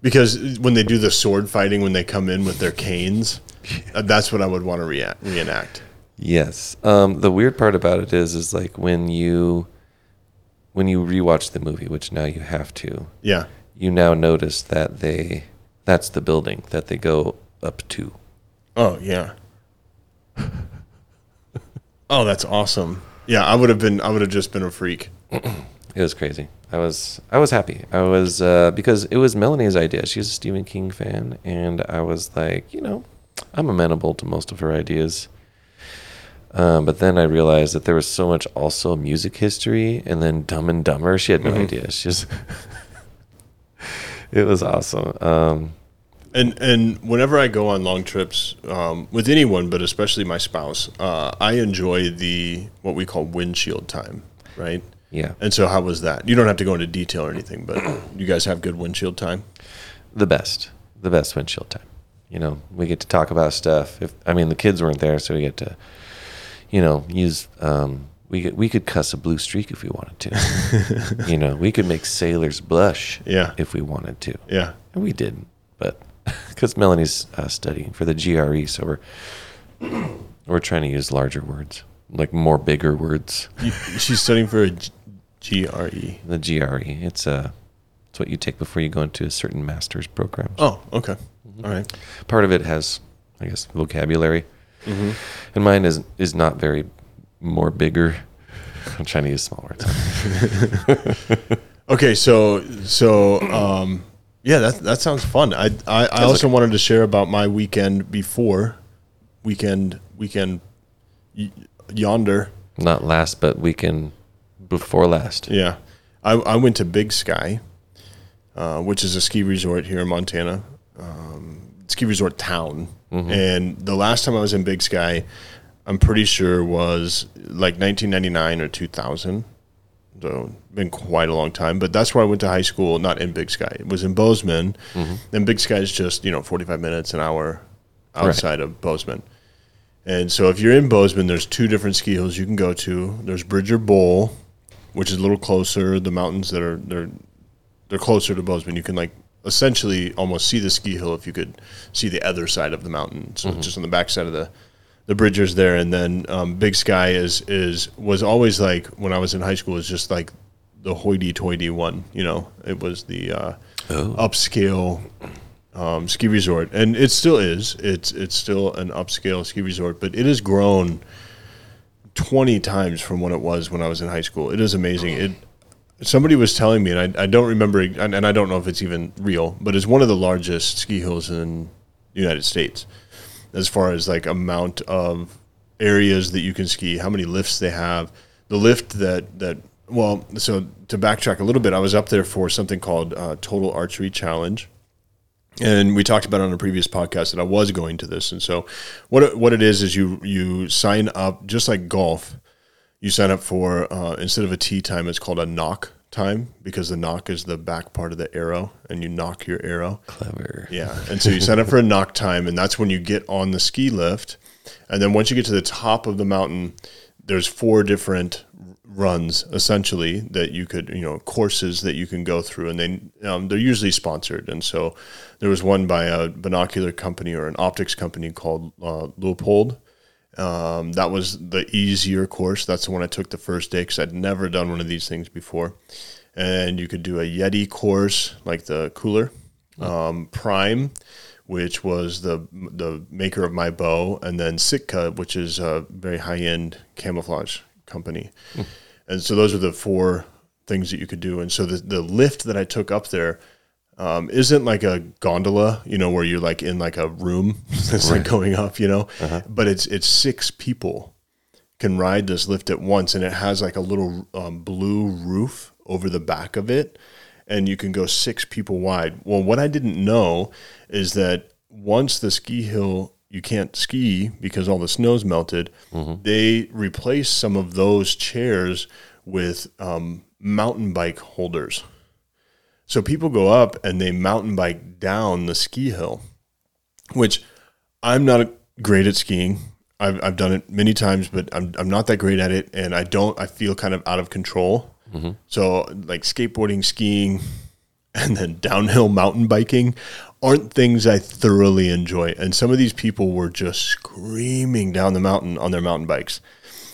Because when they do the sword fighting when they come in with their canes, uh, that's what I would want to rea- reenact. yes um, the weird part about it is is like when you when you rewatch the movie which now you have to Yeah. you now notice that they that's the building that they go up to Oh, yeah. oh, that's awesome. Yeah, I would have been I would have just been a freak. It was crazy. I was I was happy. I was uh, because it was Melanie's idea. She's a Stephen King fan, and I was like, you know, I'm amenable to most of her ideas. Um, but then I realized that there was so much also music history, and then Dumb and Dumber. She had no idea. She just it was awesome. Um, And and whenever I go on long trips um, with anyone, but especially my spouse, uh, I enjoy the what we call windshield time, right? Yeah, And so, how was that? You don't have to go into detail or anything, but you guys have good windshield time. the best, the best windshield time. You know, we get to talk about stuff. If I mean, the kids weren't there, so we get to, you know, use um, we could, we could cuss a blue streak if we wanted to. you know, we could make sailors blush Yeah. if we wanted to. Yeah. And we didn't, but because Melanie's uh, studying for the GRE, so we're we're trying to use larger words, like more bigger words. You- She's studying for a G- GRE. The GRE, it's uh, it's what you take before you go into a certain master's program. Oh, okay. All right. Part of it has, I guess, vocabulary, and mine is is not very more bigger. I'm trying to use small words. Okay, so so um, yeah, that that sounds fun. I I, I also wanted to share about my weekend before weekend weekend yonder. Not last, but weekend before last. Yeah, I I went to Big Sky, uh, which is a ski resort here in Montana, um, ski resort town. And the last time I was in Big Sky, I'm pretty sure was like 1999 or 2000. So been quite a long time, but that's where I went to high school. Not in Big Sky. It was in Bozeman, and Big Sky is just you know 45 minutes an hour outside of Bozeman. And so if you're in Bozeman, there's two different ski hills you can go to. There's Bridger Bowl, which is a little closer. The mountains that are they're they're closer to Bozeman. You can like essentially almost see the ski hill if you could see the other side of the mountain. So just on the back side of the the Bridgers there, and then um, Big Sky is is was always like when I was in high school was just like the hoity-toity one. You know, it was the uh, upscale um, ski resort, and it still is. It's it's still an upscale ski resort, but it has grown twenty times from what it was when I was in high school. It is amazing. It somebody was telling me, and I, I don't remember, and, and I don't know if it's even real, but it's one of the largest ski hills in the United States as far as like amount of areas that you can ski, how many lifts they have. The lift that that well, so to backtrack a little bit, I was up there for something called uh, Total Archery Challenge. And we talked about on a previous podcast that I was going to this, and so what it, what it is is you you sign up just like golf, you sign up for uh, instead of a tee time, it's called a nock time because the nock is the back part of the arrow, and you nock your arrow. Clever. Yeah, and so you sign up for a nock time, and that's when you get on the ski lift, and then once you get to the top of the mountain, there's four different runs essentially that you could you know courses that you can go through and they um, they're usually sponsored. And so there was one by a binocular company or an optics company called uh, Leupold um, that was the easier course. That's the one I took the first day because I'd never done one of these things before. And you could do a Yeti course like the cooler um, Prime which was the the maker of my bow, and then Sitka, which is a very high end camouflage company. And so those are the four things that you could do. And so the the lift that I took up there um, isn't like a gondola, you know, where you're like in like a room that's like going up, you know, but it's it's six people can ride this lift at once, and it has like a little um, blue roof over the back of it, and you can go six people wide. Well, what I didn't know is that once the ski hill you can't ski because all the snow's melted, they replace some of those chairs with um, mountain bike holders. So people go up and they mountain bike down the ski hill, which I'm not great at skiing. I've, I've done it many times, but I'm, I'm not that great at it. And I don't, I feel kind of out of control. So, like skateboarding, skiing, and then downhill mountain biking aren't things I thoroughly enjoy. And some of these people were just screaming down the mountain on their mountain bikes.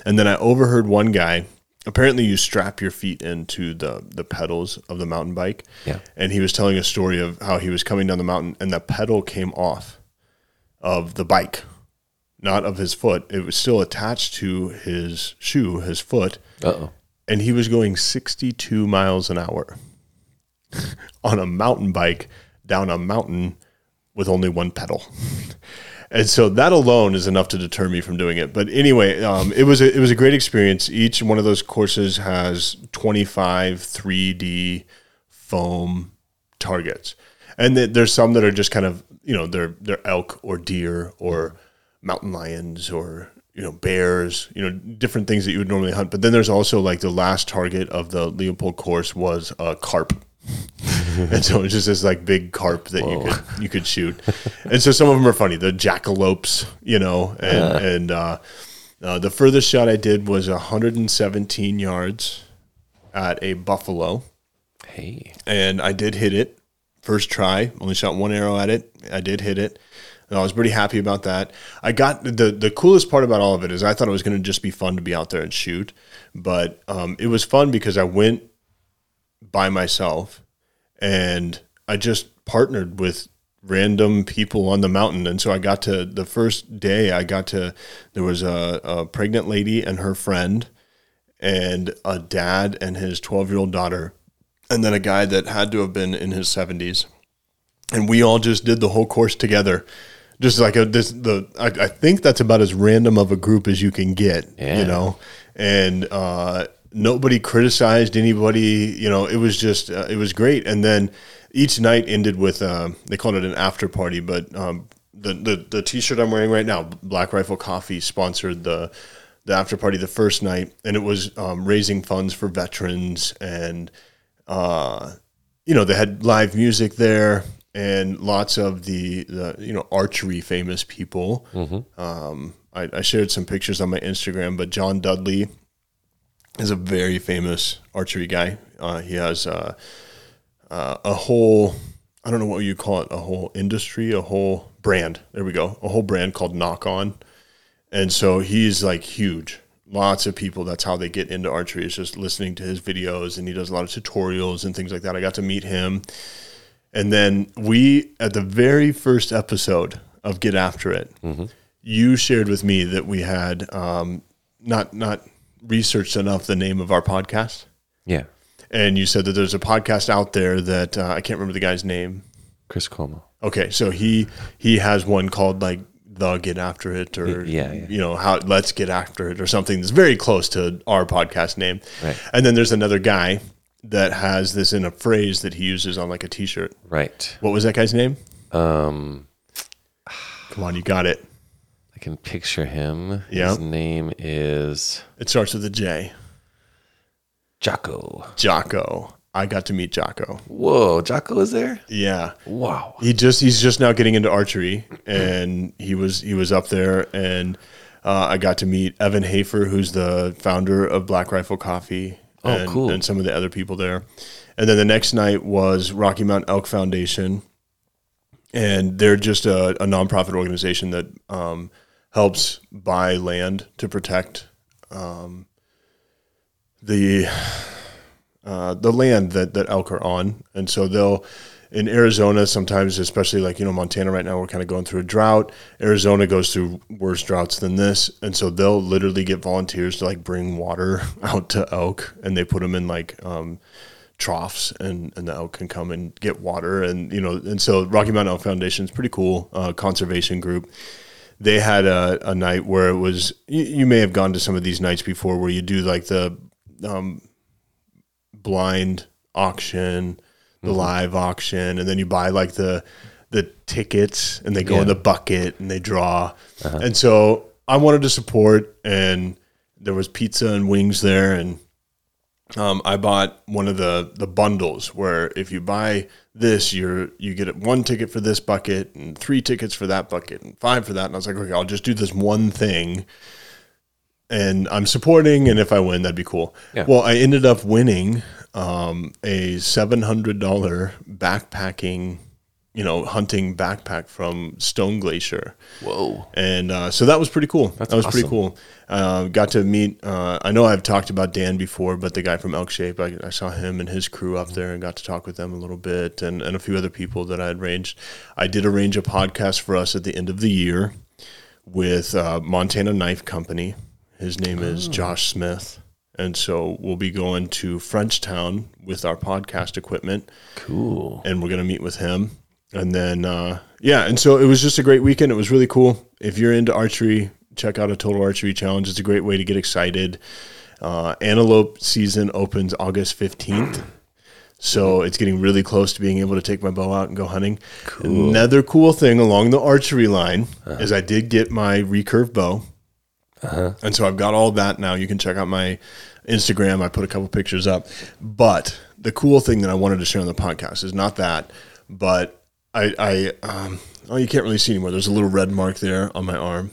And then I overheard one guy. Apparently, you strap your feet into the the pedals of the mountain bike. Yeah. And he was telling a story of how he was coming down the mountain and the pedal came off of the bike, not of his foot. It was still attached to his shoe, his foot, oh. and he was going 62 miles an hour on a mountain bike down a mountain with only one pedal. And so that alone is enough to deter me from doing it. But anyway, um, it was a, it was a great experience. Each one of those courses has 25 3D foam targets, and th- there's some that are just kind of you know they're they're elk or deer or mountain lions or you know bears, you know different things that you would normally hunt. But then there's also like the last target of the Leupold course was a carp. and so it's just this like big carp that you could you could shoot, and so some of them are funny. The jackalopes, you know, and and uh, Uh, the furthest shot I did was 117 yards at a buffalo, Hey. and I did hit it first try. Only shot one arrow at it. I did hit it. And I was pretty happy about that. I got the the coolest part about all of it is I thought it was going to just be fun to be out there and shoot, but um, it was fun because I went by myself and I just partnered with random people on the mountain. And so I got to the first day, I got to, there was a, a pregnant lady and her friend, and a dad and his 12 year old daughter, and then a guy that had to have been in his 70s. And we all just did the whole course together. Just like a, this, the I, I think that's about as random of a group as you can get, Yeah. you know. And uh, nobody criticized anybody. You know, it was just uh, it was great. And then each night ended with uh, they called it an after party, but um, the, the the t-shirt I'm wearing right now, Black Rifle Coffee, sponsored the the after party the first night, and it was um, raising funds for veterans, and uh, you know they had live music there, and lots of the the you know archery famous people. Um, I, I shared some pictures on my Instagram, but John Dudley is a very famous archery guy. Uh, he has uh, uh, a whole, I don't know what you call it, a whole industry, a whole brand. There we go, a whole brand called Nock On. And so he's like huge. Lots of people, that's how they get into archery, is just listening to his videos. And he does a lot of tutorials and things like that. I got to meet him. And then we, at the very first episode of Get After It, you shared with me that we had um, not not researched enough the name of our podcast, Yeah. and you said that there's a podcast out there that uh, I can't remember the guy's name. Chris Cuomo. Okay, so he he has one called like the Get After It, or Yeah, yeah. you know how Let's Get After It, or something that's very close to our podcast name. Right. And then there's another guy that has this in a phrase that he uses on like a T-shirt. Right. What was that guy's name? Um, Come on, you got it. I can picture him. Yeah. His name is It starts with a J. Jocko. Jocko. I got to meet Jocko. Whoa, Jocko is there? Yeah. Wow. He just he's just now getting into archery, and he was he was up there, and uh, I got to meet Evan Hafer, who's the founder of Black Rifle Coffee. Oh, and, cool. And some of the other people there, and then the next night was Rocky Mountain Elk Foundation, and they're just a, a nonprofit organization that um, helps buy land to protect um, the uh, the land that, that elk are on. And so they'll, in Arizona, sometimes, especially like, you know, Montana right now, we're kind of going through a drought. Arizona goes through worse droughts than this. And so they'll literally get volunteers to like bring water out to elk and they put them in like, um, troughs and, and the elk can come and get water. And, you know, and so Rocky Mountain Elk Foundation is pretty cool, uh, conservation group they had a, a night where it was you, you may have gone to some of these nights before where you do like the um, blind auction the live auction and then you buy like the the tickets and they go in the bucket and they draw. And so i wanted to support and there was pizza and wings there and um, I bought one of the the bundles where if you buy this, you're you get one ticket for this bucket and three tickets for that bucket and five for that. And I was like, okay, I'll just do this one thing, and I'm supporting. And if I win, that'd be cool. Yeah. Well, I ended up winning um, a seven hundred dollar backpacking, you know, hunting backpack from Stone Glacier Whoa. and uh, so that was pretty cool. that was pretty cool. Uh, got to meet. Uh, I know I've talked about Dan before, but the guy from Elk Shape, I, I saw him and his crew up there, and got to talk with them a little bit, and, and a few other people that I had arranged. I did arrange a podcast for us at the end of the year with uh, Montana Knife Company. His name is Josh Smith. And so we'll be going to Frenchtown with our podcast equipment Cool. and we're gonna meet with him. And then uh, yeah, and so it was just a great weekend. It was really cool. If you're into archery, check out a Total Archery Challenge. It's a great way to get excited. Uh, antelope season opens August fifteenth. So it's getting really close to being able to take my bow out and go hunting. Another cool thing along the archery line is I did get my recurve bow. And so I've got all that now. You can check out my Instagram. I put a couple pictures up. But the cool thing that I wanted to share on the podcast is not that, but I, I um, oh, you can't really see anymore. There's a little red mark there on my arm.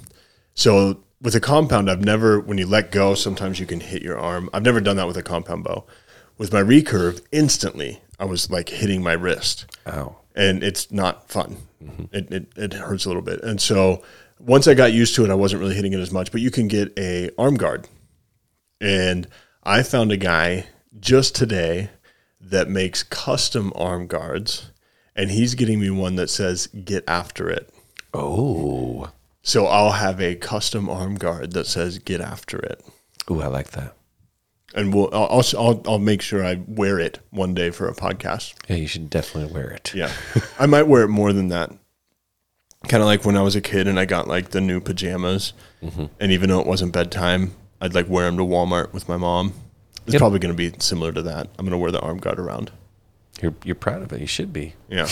So with a compound, I've never when you let go, sometimes you can hit your arm. I've never done that with a compound bow. With my recurve, instantly I was like hitting my wrist Oh, and it's not fun. It, it it hurts a little bit. And so once I got used to it, I wasn't really hitting it as much. But you can get a arm guard, and I found a guy just today that makes custom arm guards, and he's getting me one that says "Get after it." oh, So I'll have a custom arm guard that says "Get after it," ooh, I like that. and we'll I'll I'll, I'll, make sure I wear it one day for a podcast. Yeah, you should definitely wear it. Yeah. I might wear it more than that. Kind of like when I was a kid and I got like the new pajamas. Mm-hmm. And even though it wasn't bedtime, I'd like wear them to Walmart with my mom. It's Yep. probably going to be similar to that. I'm going to wear the arm guard around. You're you're proud of it. You should be. Yeah.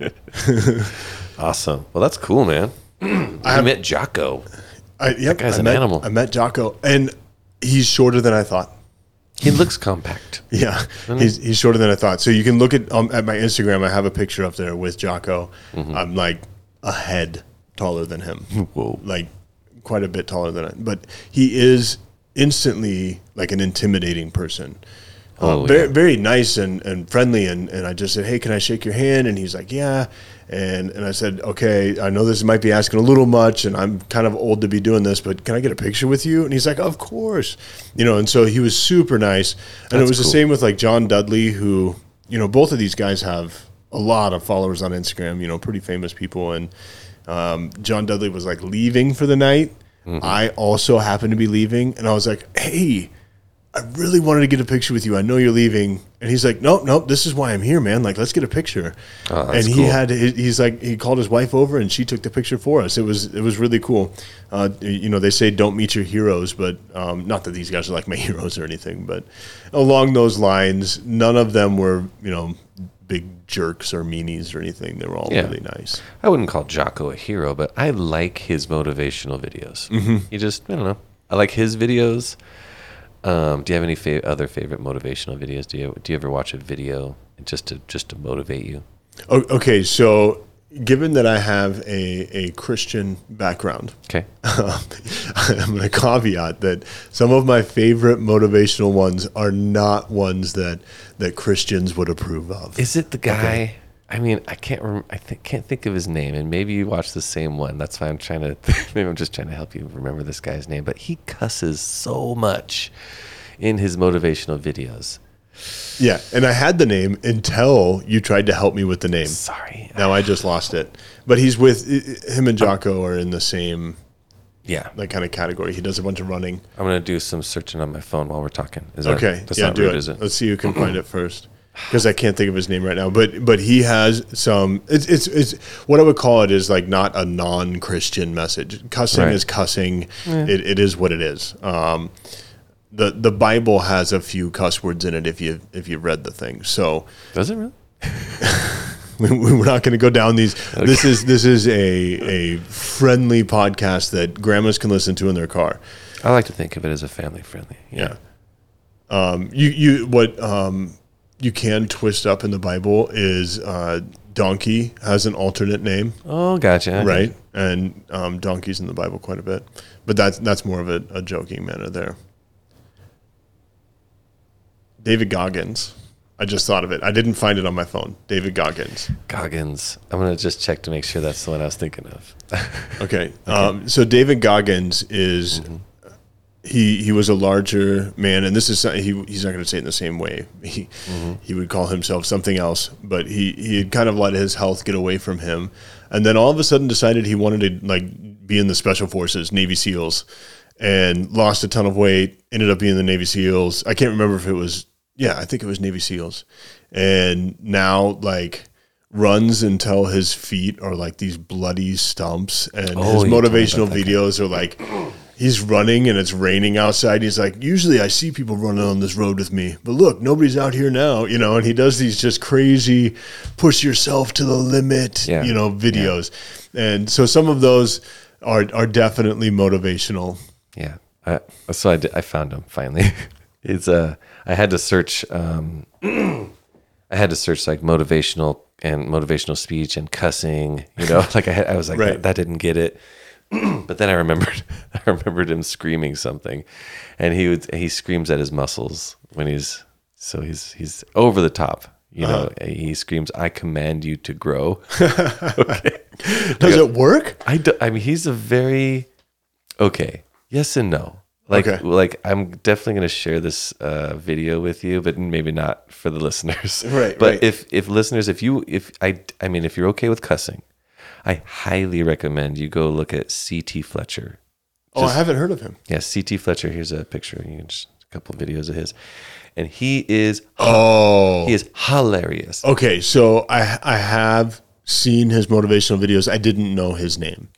Awesome. Well, that's cool, man. I met Jocko. I, yep, guy's I an met, animal. I met Jocko and he's shorter than I thought. He looks compact. Yeah, he's he's shorter than I thought. So you can look at um, at my Instagram. I have a picture up there with Jocko. I'm like a head taller than him. Whoa. like quite a bit taller than I. But he is instantly like an intimidating person. Oh, Uh, very, yeah. very nice and, and friendly. And, and I just said, Hey, can I shake your hand? And he's like, Yeah. And, and I said, Okay, I know this might be asking a little much and I'm kind of old to be doing this, but can I get a picture with you? And he's like, Of course. You know, and so he was super nice. And it That's was the same with like John Dudley, who, you know, both of these guys have a lot of followers on Instagram, you know, pretty famous people. And um, John Dudley was like leaving for the night. I also happened to be leaving, and I was like, "Hey, I really wanted to get a picture with you. I know you're leaving." And he's like, "Nope, nope. This is why I'm here, man. Like, let's get a picture." Oh, and he cool. had, he's like, he called his wife over, and she took the picture for us. It was, it was really cool. Uh, you know, they say don't meet your heroes, but um, not that these guys are like my heroes or anything, but along those lines, none of them were, you know, big jerks or meanies or anything. They were all Yeah. really nice. I wouldn't call Jocko a hero, but I like his motivational videos. Mm-hmm. He just, I don't know. I like his videos. Um, do you have any fa- other favorite motivational videos? Do you do you ever watch a video just to just to motivate you? Okay, so given that I have a, a Christian background, Okay. I'm going to caveat that some of my favorite motivational ones are not ones that that Christians would approve of. Is it the guy? I mean, I can't. Rem- I th- can't think of his name, and maybe you watch the same one. That's why I'm trying to. maybe I'm just trying to help you remember this guy's name. But he cusses so much in his motivational videos. Yeah, and I had the name until you tried to help me with the name. Sorry. Now I just lost it. But he's with him and Jocko are in the same Yeah, like kind of category. He does a bunch of running. I'm gonna do some searching on my phone while we're talking. Is that, Okay, That's yeah, do rude, it? Let's see who can find it first, because I can't think of his name right now. But but he has some. It's it's it's what I would call it is like not a non-Christian message. Cussing Right. is cussing. It, it is what it is. Um, the the Bible has a few cuss words in it if you if you've read the thing. So Does it really? we, we're not going to go down these. This is this is a a friendly podcast that grandmas can listen to in their car. I like to think of it as a family friendly. Yeah. Um, you you what um, you can twist up in the Bible is uh, donkey has an alternate name, Oh, gotcha. Right? And um, donkeys in the Bible quite a bit, but that's that's more of a, a joking manner there. David Goggins. I just thought of it. I didn't find it on my phone. David Goggins. Goggins. I'm gonna just check to make sure that's the one I was thinking of. Okay. Um, so David Goggins is he he was a larger man, and this is he he's not going to say it in the same way. He mm-hmm. he would call himself something else, but he he had kind of let his health get away from him, and then all of a sudden decided he wanted to like be in the special forces, Navy SEALs, and lost a ton of weight. Ended up being the Navy SEALs. I can't remember if it was yeah, I think it was Navy SEALs, and now like runs until his feet are like these bloody stumps and Oh, his you told me motivational guy. videos are like he's running and it's raining outside he's like usually i see people running on this road with me but look nobody's out here now you know and he does these just crazy push yourself to the limit Yeah. you know videos and so some of those are are definitely motivational Yeah. I, so I, did, I found him finally. it's uh, I had to search. Um, I had to search like motivational and motivational speech and cussing. You know, like I, had, I was like Right. that, that didn't get it. but then I remembered I remembered him screaming something, and he would he screams at his muscles when he's so he's he's over the top. You know, he screams, "I command you to grow." okay, Does it work? I do, I mean he's a very okay. Yes and no. Like Okay. like I'm definitely going to share this uh, video with you, but maybe not for the listeners. Right, But right. if if listeners, if you if I I mean if you're okay with cussing, I highly recommend you go look at CT Fletcher. oh, I haven't heard of him. Yeah, CT Fletcher. Here's a picture. You just a couple of videos of his, and he is Oh, he is hilarious. okay. So I I have seen his motivational videos. I didn't know his name.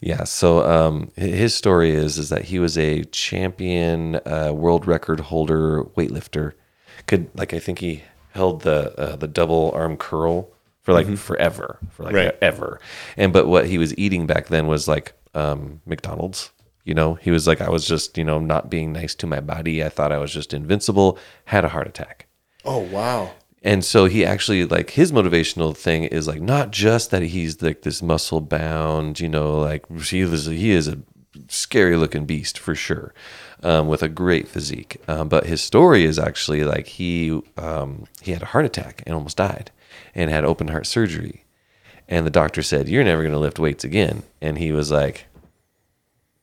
Yeah. So um, his story is is that he was a champion uh, world record holder weightlifter. Could like I think he held the uh, the double arm curl for like forever, for like Right. ever. And but what he was eating back then was like um, McDonald's. You know, he was like, I was just you know not being nice to my body. I thought I was just invincible. Had a heart attack. Oh wow. And so he actually like his motivational thing is like not just that he's like this muscle bound, you know, like he was he is a scary looking beast for sure, um, with a great physique. Um, but his story is actually like he um, he had a heart attack and almost died, and had open heart surgery, and the doctor said you're never going to lift weights again, and he was like,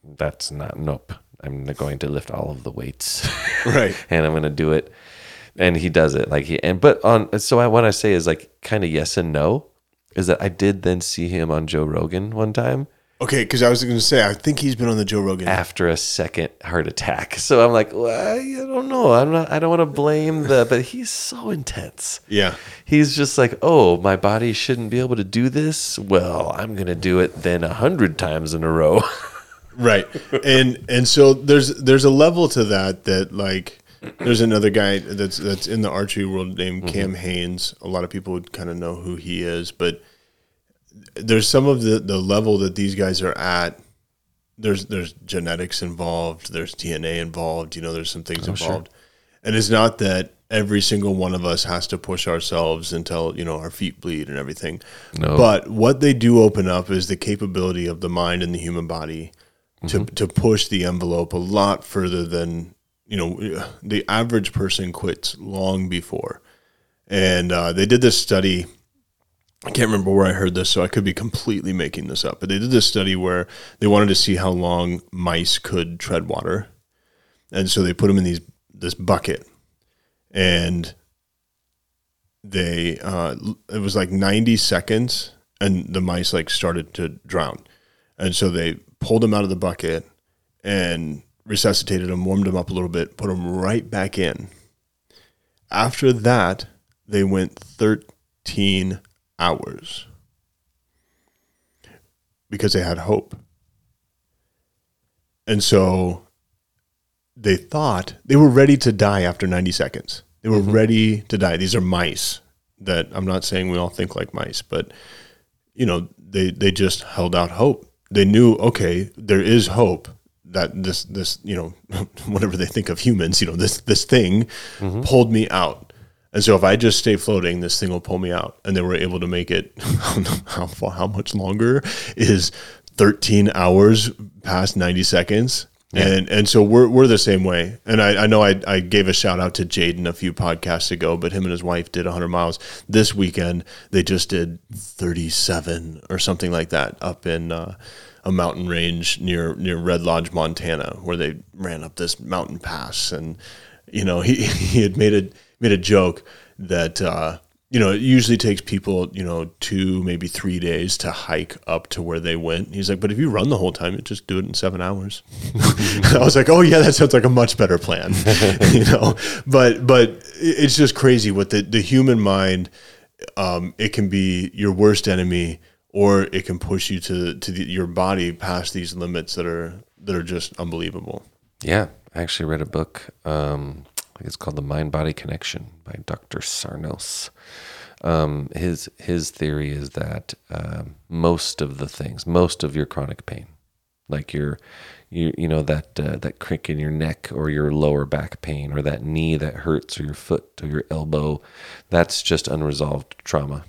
that's not nope. I'm going to lift all of the weights Right. and I'm gonna do it. And he does it like he and but on so I what I say is like kind of yes and no is that I did then see him on Joe Rogan one time Okay, because I was going to say I think he's been on the Joe Rogan. after a second heart attack. So I'm like, well, I don't know. I'm not. I don't want to blame the. But he's so intense. Yeah. He's just like, oh, my body shouldn't be able to do this. Well, I'm gonna do it then a hundred times in a row. right and and so there's there's a level to that that like there's another guy that's that's in the archery world named mm-hmm. Cam Hanes. A lot of people would kind of know who he is, but there's some of the the level that these guys are at. There's there's genetics involved. There's DNA involved. You know, there's some things involved, and it's not that every single one of us has to push ourselves until you know our feet bleed and everything. No. But what they do open up is the capability of the mind and the human body to to push the envelope a lot further than you know the average person quits long before. And uh, they did this study. I can't remember where I heard this, so I could be completely making this up. But they did this study where they wanted to see how long mice could tread water, and so they put them in these this bucket, and they uh, it was like ninety seconds, and the mice like started to drown, and so they pulled them out of the bucket and resuscitated them, warmed them up a little bit, put them right back in. After that, they went thirteen hours because they had hope. And so they thought they were ready to die after 90 seconds. They were mm-hmm. ready to die. These are mice that I'm not saying we all think like mice, but you know, they they just held out hope. They knew, okay, there is hope that this this, you know, whatever they think of humans, you know, this this thing mm-hmm. pulled me out. And so if I just stay floating, this thing will pull me out. And they were able to make it how how much longer is 13 hours past 90 seconds. And and so we're we're the same way. And I, I know I, I gave a shout out to Jaden a few podcasts ago, but him and his wife did 100 miles this weekend. They just did 37 or something like that up in uh, a mountain range near near Red Lodge, Montana, where they ran up this mountain pass. And you know he he had made a made a joke that uh, you know it usually takes people you know two maybe three days to hike up to where they went. He's like, but if you run the whole time, you just do it in seven hours. I was like, oh yeah, that sounds like a much better plan, you know. But but it's just crazy what the the human mind. Um, it can be your worst enemy, or it can push you to to the, your body past these limits that are that are just unbelievable. Yeah, I actually read a book. Um, it's called The Mind Body Connection by Dr. Sarnos. Um, his his theory is that um, most of the things, most of your chronic pain, like your you you know that uh, that crick in your neck or your lower back pain or that knee that hurts or your foot or your elbow, that's just unresolved trauma.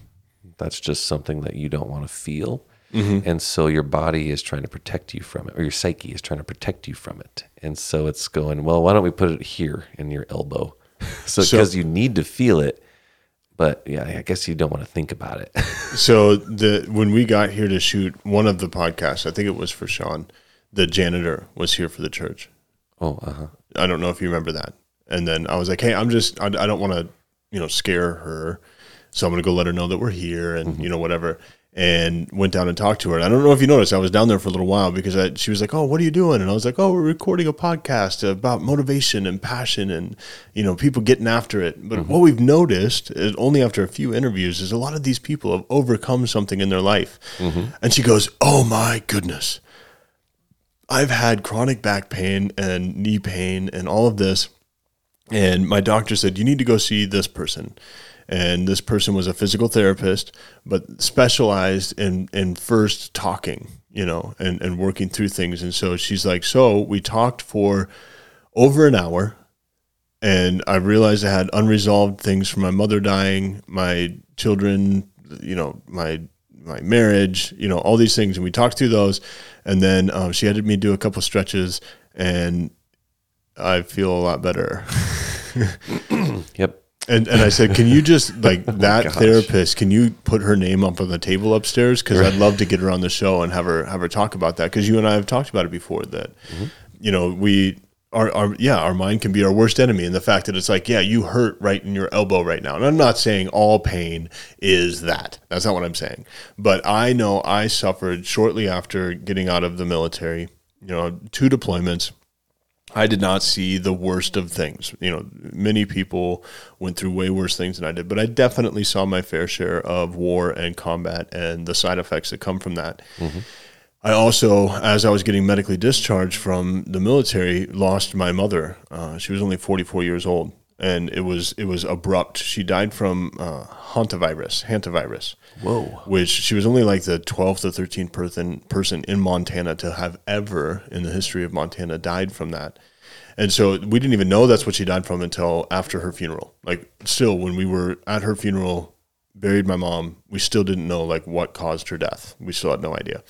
That's just something that you don't want to feel. And so your body is trying to protect you from it, or your psyche is trying to protect you from it. And so it's going, well, why don't we put it here in your elbow? so So- because you need to feel it, but yeah, I guess you don't want to think about it. So the when we got here to shoot one of the podcasts, I think it was for Sean, the janitor was here for the church. oh, uh huh. I don't know if you remember that. And then I was like, hey, I'm just, I, I don't want to, you know, scare her. So I'm going to go let her know that we're here and, you know, whatever. And went down and talked to her. And I don't know if you noticed, I was down there for a little while because I, she was like, oh, what are you doing? And I was like, oh, we're recording a podcast about motivation and passion and, you know, people getting after it. But mm-hmm. what we've noticed is only after a few interviews is a lot of these people have overcome something in their life. Mm-hmm. And she goes, oh my goodness. I've had chronic back pain and knee pain and all of this. And my doctor said, You need to go see this person. And this person was a physical therapist, but specialized in, in first talking, you know, and, and working through things. And so she's like, So we talked for over an hour. And I realized I had unresolved things from my mother dying, my children, you know, my my marriage, you know, all these things, and we talked through those, and then um, she had me do a couple stretches, and I feel a lot better. Yep. And and I said, can you just like oh that gosh. therapist? Can you put her name up on the table upstairs? Because I'd love to get her on the show and have her have her talk about that. Because you and I have talked about it before. That mm-hmm. you know we. Our, our yeah our mind can be our worst enemy and the fact that it's like yeah you hurt right in your elbow right now and i'm not saying all pain is that that's not what i'm saying but i know i suffered shortly after getting out of the military you know two deployments I did not see the worst of things. You know, many people went through way worse things than I did, but I definitely saw my fair share of war and combat and the side effects that come from that. I also, as I was getting medically discharged from the military, lost my mother. Uh, she was only 44 years old, and it was it was abrupt. She died from uh, hantavirus, hantavirus Whoa. which she was only like the 12th or 13th person person in Montana to have ever in the history of Montana died from that. And so we didn't even know that's what she died from until after her funeral. Like still when we were at her funeral, buried my mom, we still didn't know like what caused her death. We still had no idea.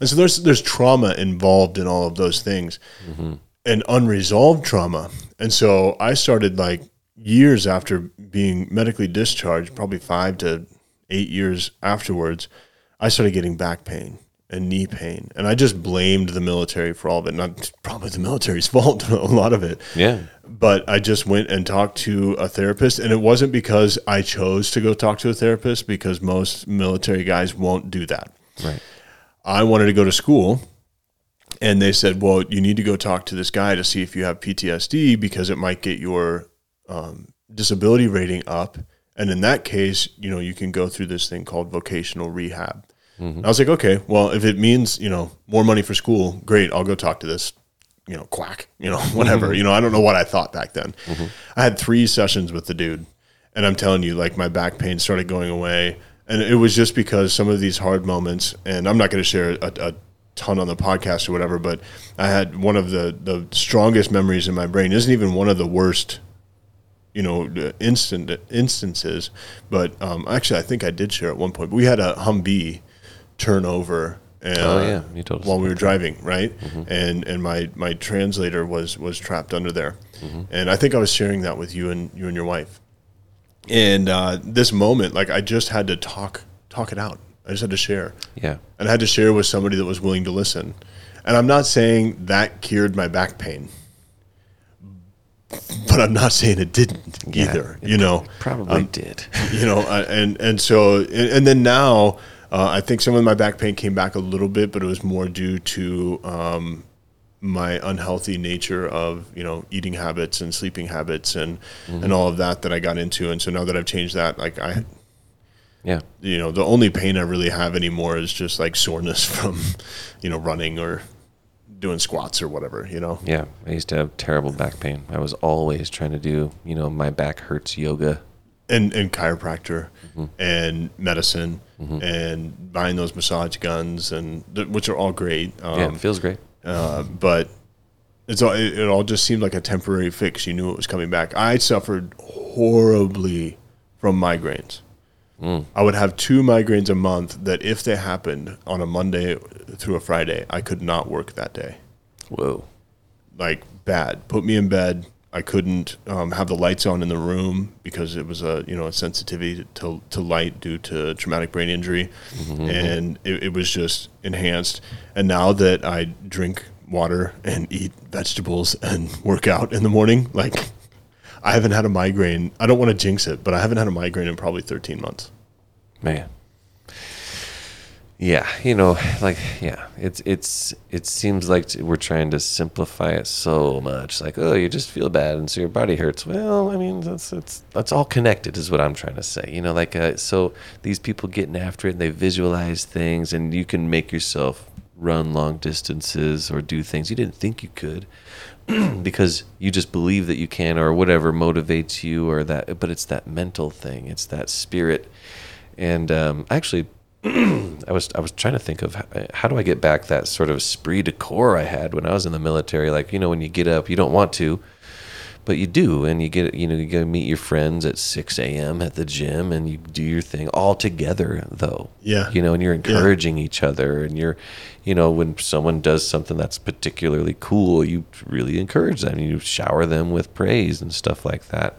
And so there's there's trauma involved in all of those things mm-hmm. and unresolved trauma. And so I started like years after being medically discharged, probably five to eight years afterwards, I started getting back pain and knee pain. And I just blamed the military for all of it. Not probably the military's fault, a lot of it. Yeah. But I just went and talked to a therapist. And it wasn't because I chose to go talk to a therapist, because most military guys won't do that. Right. I wanted to go to school. And they said, well, you need to go talk to this guy to see if you have PTSD because it might get your um, disability rating up. And in that case, you know, you can go through this thing called vocational rehab. Mm-hmm. I was like, okay, well, if it means, you know, more money for school, great. I'll go talk to this, you know, quack, you know, whatever. Mm-hmm. You know, I don't know what I thought back then. Mm-hmm. I had three sessions with the dude. And I'm telling you, like my back pain started going away. And it was just because some of these hard moments, and I'm not going to share a, a ton on the podcast or whatever, but I had one of the, the strongest memories in my brain. Isn't even one of the worst, you know, the instant instances. But um, actually, I think I did share at one point. We had a Humvee turn over. And, Oh, yeah. You told us while we were driving, right? And and my my translator was was trapped under there, and I think I was sharing that with you and you and your wife. And uh, this moment, like I just had to talk talk it out. I just had to share Yeah. and I had to share with somebody that was willing to listen. And I'm not saying that cured my back pain, but I'm not saying it didn't Yeah, either. it you know, Probably Um, did. you know, I- and and so and, and then now uh, I think some of my back pain came back a little bit, but it was more due to um, my unhealthy nature of you know eating habits and sleeping habits and and all of that that I got into. And so now that I've changed that, like I Yeah. you know, the only pain I really have anymore is just like soreness from, you know, running or doing squats or whatever, you know. Yeah. I used to have terrible back pain. I was always trying to do, you know, my back hurts yoga. And and chiropractor Mm-hmm. and medicine and buying those massage guns and th- which are all great. Um, Yeah. it feels great. uh, but it's all it, it all just seemed like a temporary fix. You knew it was coming back. I suffered horribly from migraines. I would have two migraines a month that if they happened on a Monday through a Friday, I could not work that day. Whoa. Like bad. Put me in bed. I couldn't um, have the lights on in the room because it was a you know a sensitivity to, to light due to traumatic brain injury, and it, it was just enhanced. And now that I drink water and eat vegetables and work out in the morning, like I haven't had a migraine. I don't want to jinx it, but I haven't had a migraine in probably 13 months. Man. Yeah, you know, like yeah, it's it's it seems like we're trying to simplify it so much. Like, oh, you just feel bad, and so your body hurts. Well, I mean, that's that's that's all connected, is what I'm trying to say. You know, like uh, so these people getting after it, and they visualize things, and you can make yourself run long distances or do things you didn't think you could because you just believe that you can or whatever motivates you or that but it's that mental thing. It's that spirit. And um, actually I was I was trying to think of how, how do I get back that sort of esprit de corps I had when I was in the military? Like you know when you get up you don't want to but you do and you get you know you go meet your friends at 6 a.m at the gym and you do your thing all together though. Yeah. you know and you're encouraging each other and you're you know when someone does something that's particularly cool you really encourage them. You shower them with praise and stuff like that.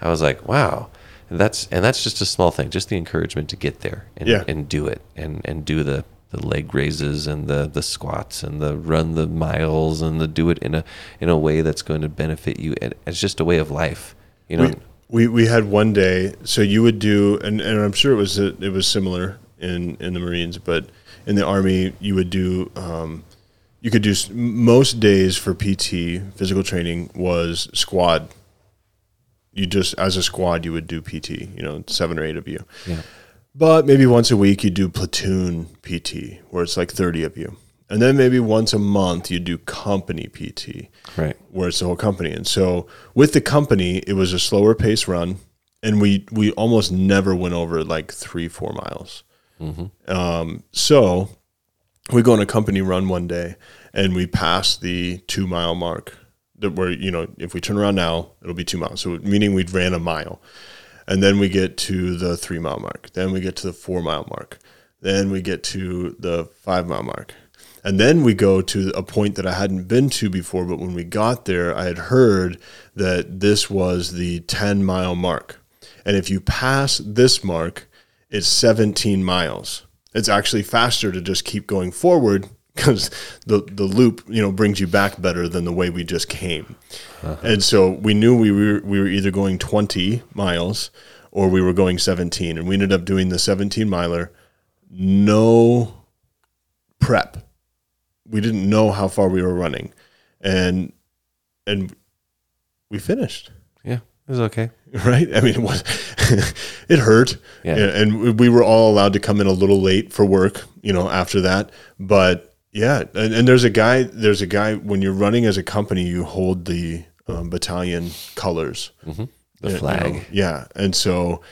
I was like wow. And that's and that's just a small thing just the encouragement to get there and, Yeah. and do it and and do the the leg raises and the the squats and the run the miles and the do it in a in a way that's going to benefit you and it's just a way of life you know We, we we had one day. So you would do, and, and I'm sure it was it was similar in in the Marines, but in the Army you would do. Um, you could do most days for PT physical training was squad. You just as a squad you would do PT. You know, seven or eight of you. yeah But maybe once a week you do platoon PT, where it's like 30 of you. And then maybe once a month you do company PT, right where it's the whole company. And so with the company, it was a slower pace run, and we we almost never went over like three four miles. Um, so we go on a company run one day, and we pass the two mile mark. That where you know if we turn around now, it'll be two miles. So meaning we'd ran a mile, and then we get to the three mile mark. Then we get to the four mile mark. Then we get to the five mile mark. And then we go to a point that I hadn't been to before, but when we got there, I had heard that this was the 10 mile mark. And if you pass this mark, it's 17 miles. It's actually faster to just keep going forward because the, the loop, you know, brings you back better than the way we just came. Uh-huh. And so we knew we were, we were either going 20 miles or we were going 17. And we ended up doing the 17 miler, no prep. We didn't know how far we were running. And and we finished. Yeah it was okay. Right? I mean it was it hurt. Yeah. and we were all allowed to come in a little late for work you know after that. But yeah and, and there's a guy there's a guy when you're running as a company you hold the um, battalion colors the you know, flag yeah. And so,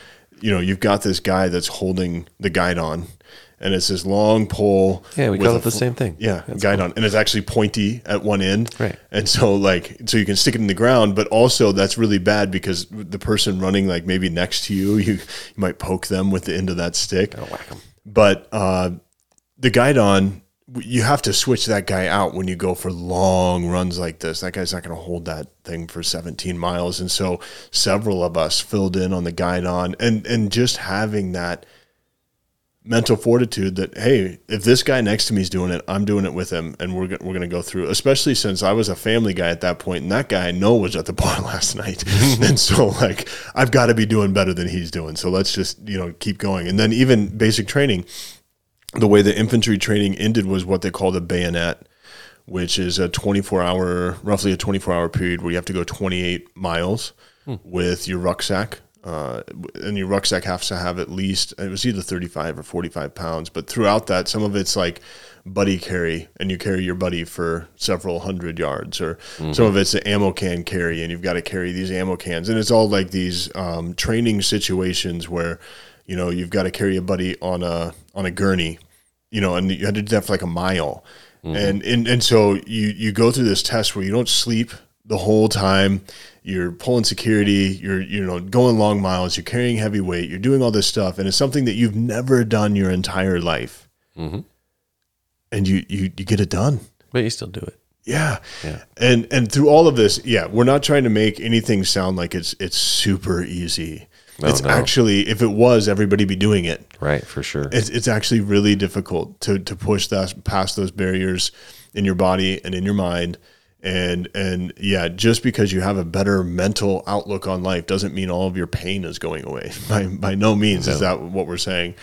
you know, you've got this guy that's holding the guidon, and it's this long pole. yeah we call it the fl- same thing Yeah, That's guidon, and it's actually pointy at one end. Right. And so, like, so you can stick it in the ground, but also that's really bad because the person running, like, maybe next to you, you, you might poke them with the end of that stick. Gotta whack 'em. But uh, the guidon, you have to switch that guy out when you go for long runs like this. That guy's not going to hold that thing for 17 miles. And so several of us filled in on the guidon and, and just having that mental fortitude that, hey, if this guy next to me is doing it, I'm doing it with him. And we're, we're going to go through, especially since I was a family guy at that point, And that guy I know was at the bar last night. and so like, I've got to be doing better than he's doing. So let's just, you know, keep going. And then even basic training, the way the infantry training ended was what they called a bayonet, which is a 24 hour, roughly a 24 hour period where you have to go 28 miles with your rucksack. Uh, and your rucksack has to have at least, it was either 35 or 45 pounds. But throughout that, some of it's like buddy carry, and you carry your buddy for several hundred yards, or some of it's an ammo can carry, and you've got to carry these ammo cans. And it's all like these um, training situations where, you know, you've got to carry a buddy on a on a gurney, you know, and you had to do that for like a mile. And, and and so you you go through this test where you don't sleep the whole time. You're pulling security. You're you know going long miles. You're carrying heavy weight. You're doing all this stuff, and it's something that you've never done your entire life. Mm-hmm. And you you you get it done. But you still do it. Yeah. Yeah. And and through all of this, yeah, we're not trying to make anything sound like it's it's super easy. No, it's oh, no. actually if it was, everybody be doing it. Right, for sure. It's it's actually really difficult to to push that past those barriers in your body and in your mind. And and yeah, just because you have a better mental outlook on life doesn't mean all of your pain is going away. By by no means is that what we're saying.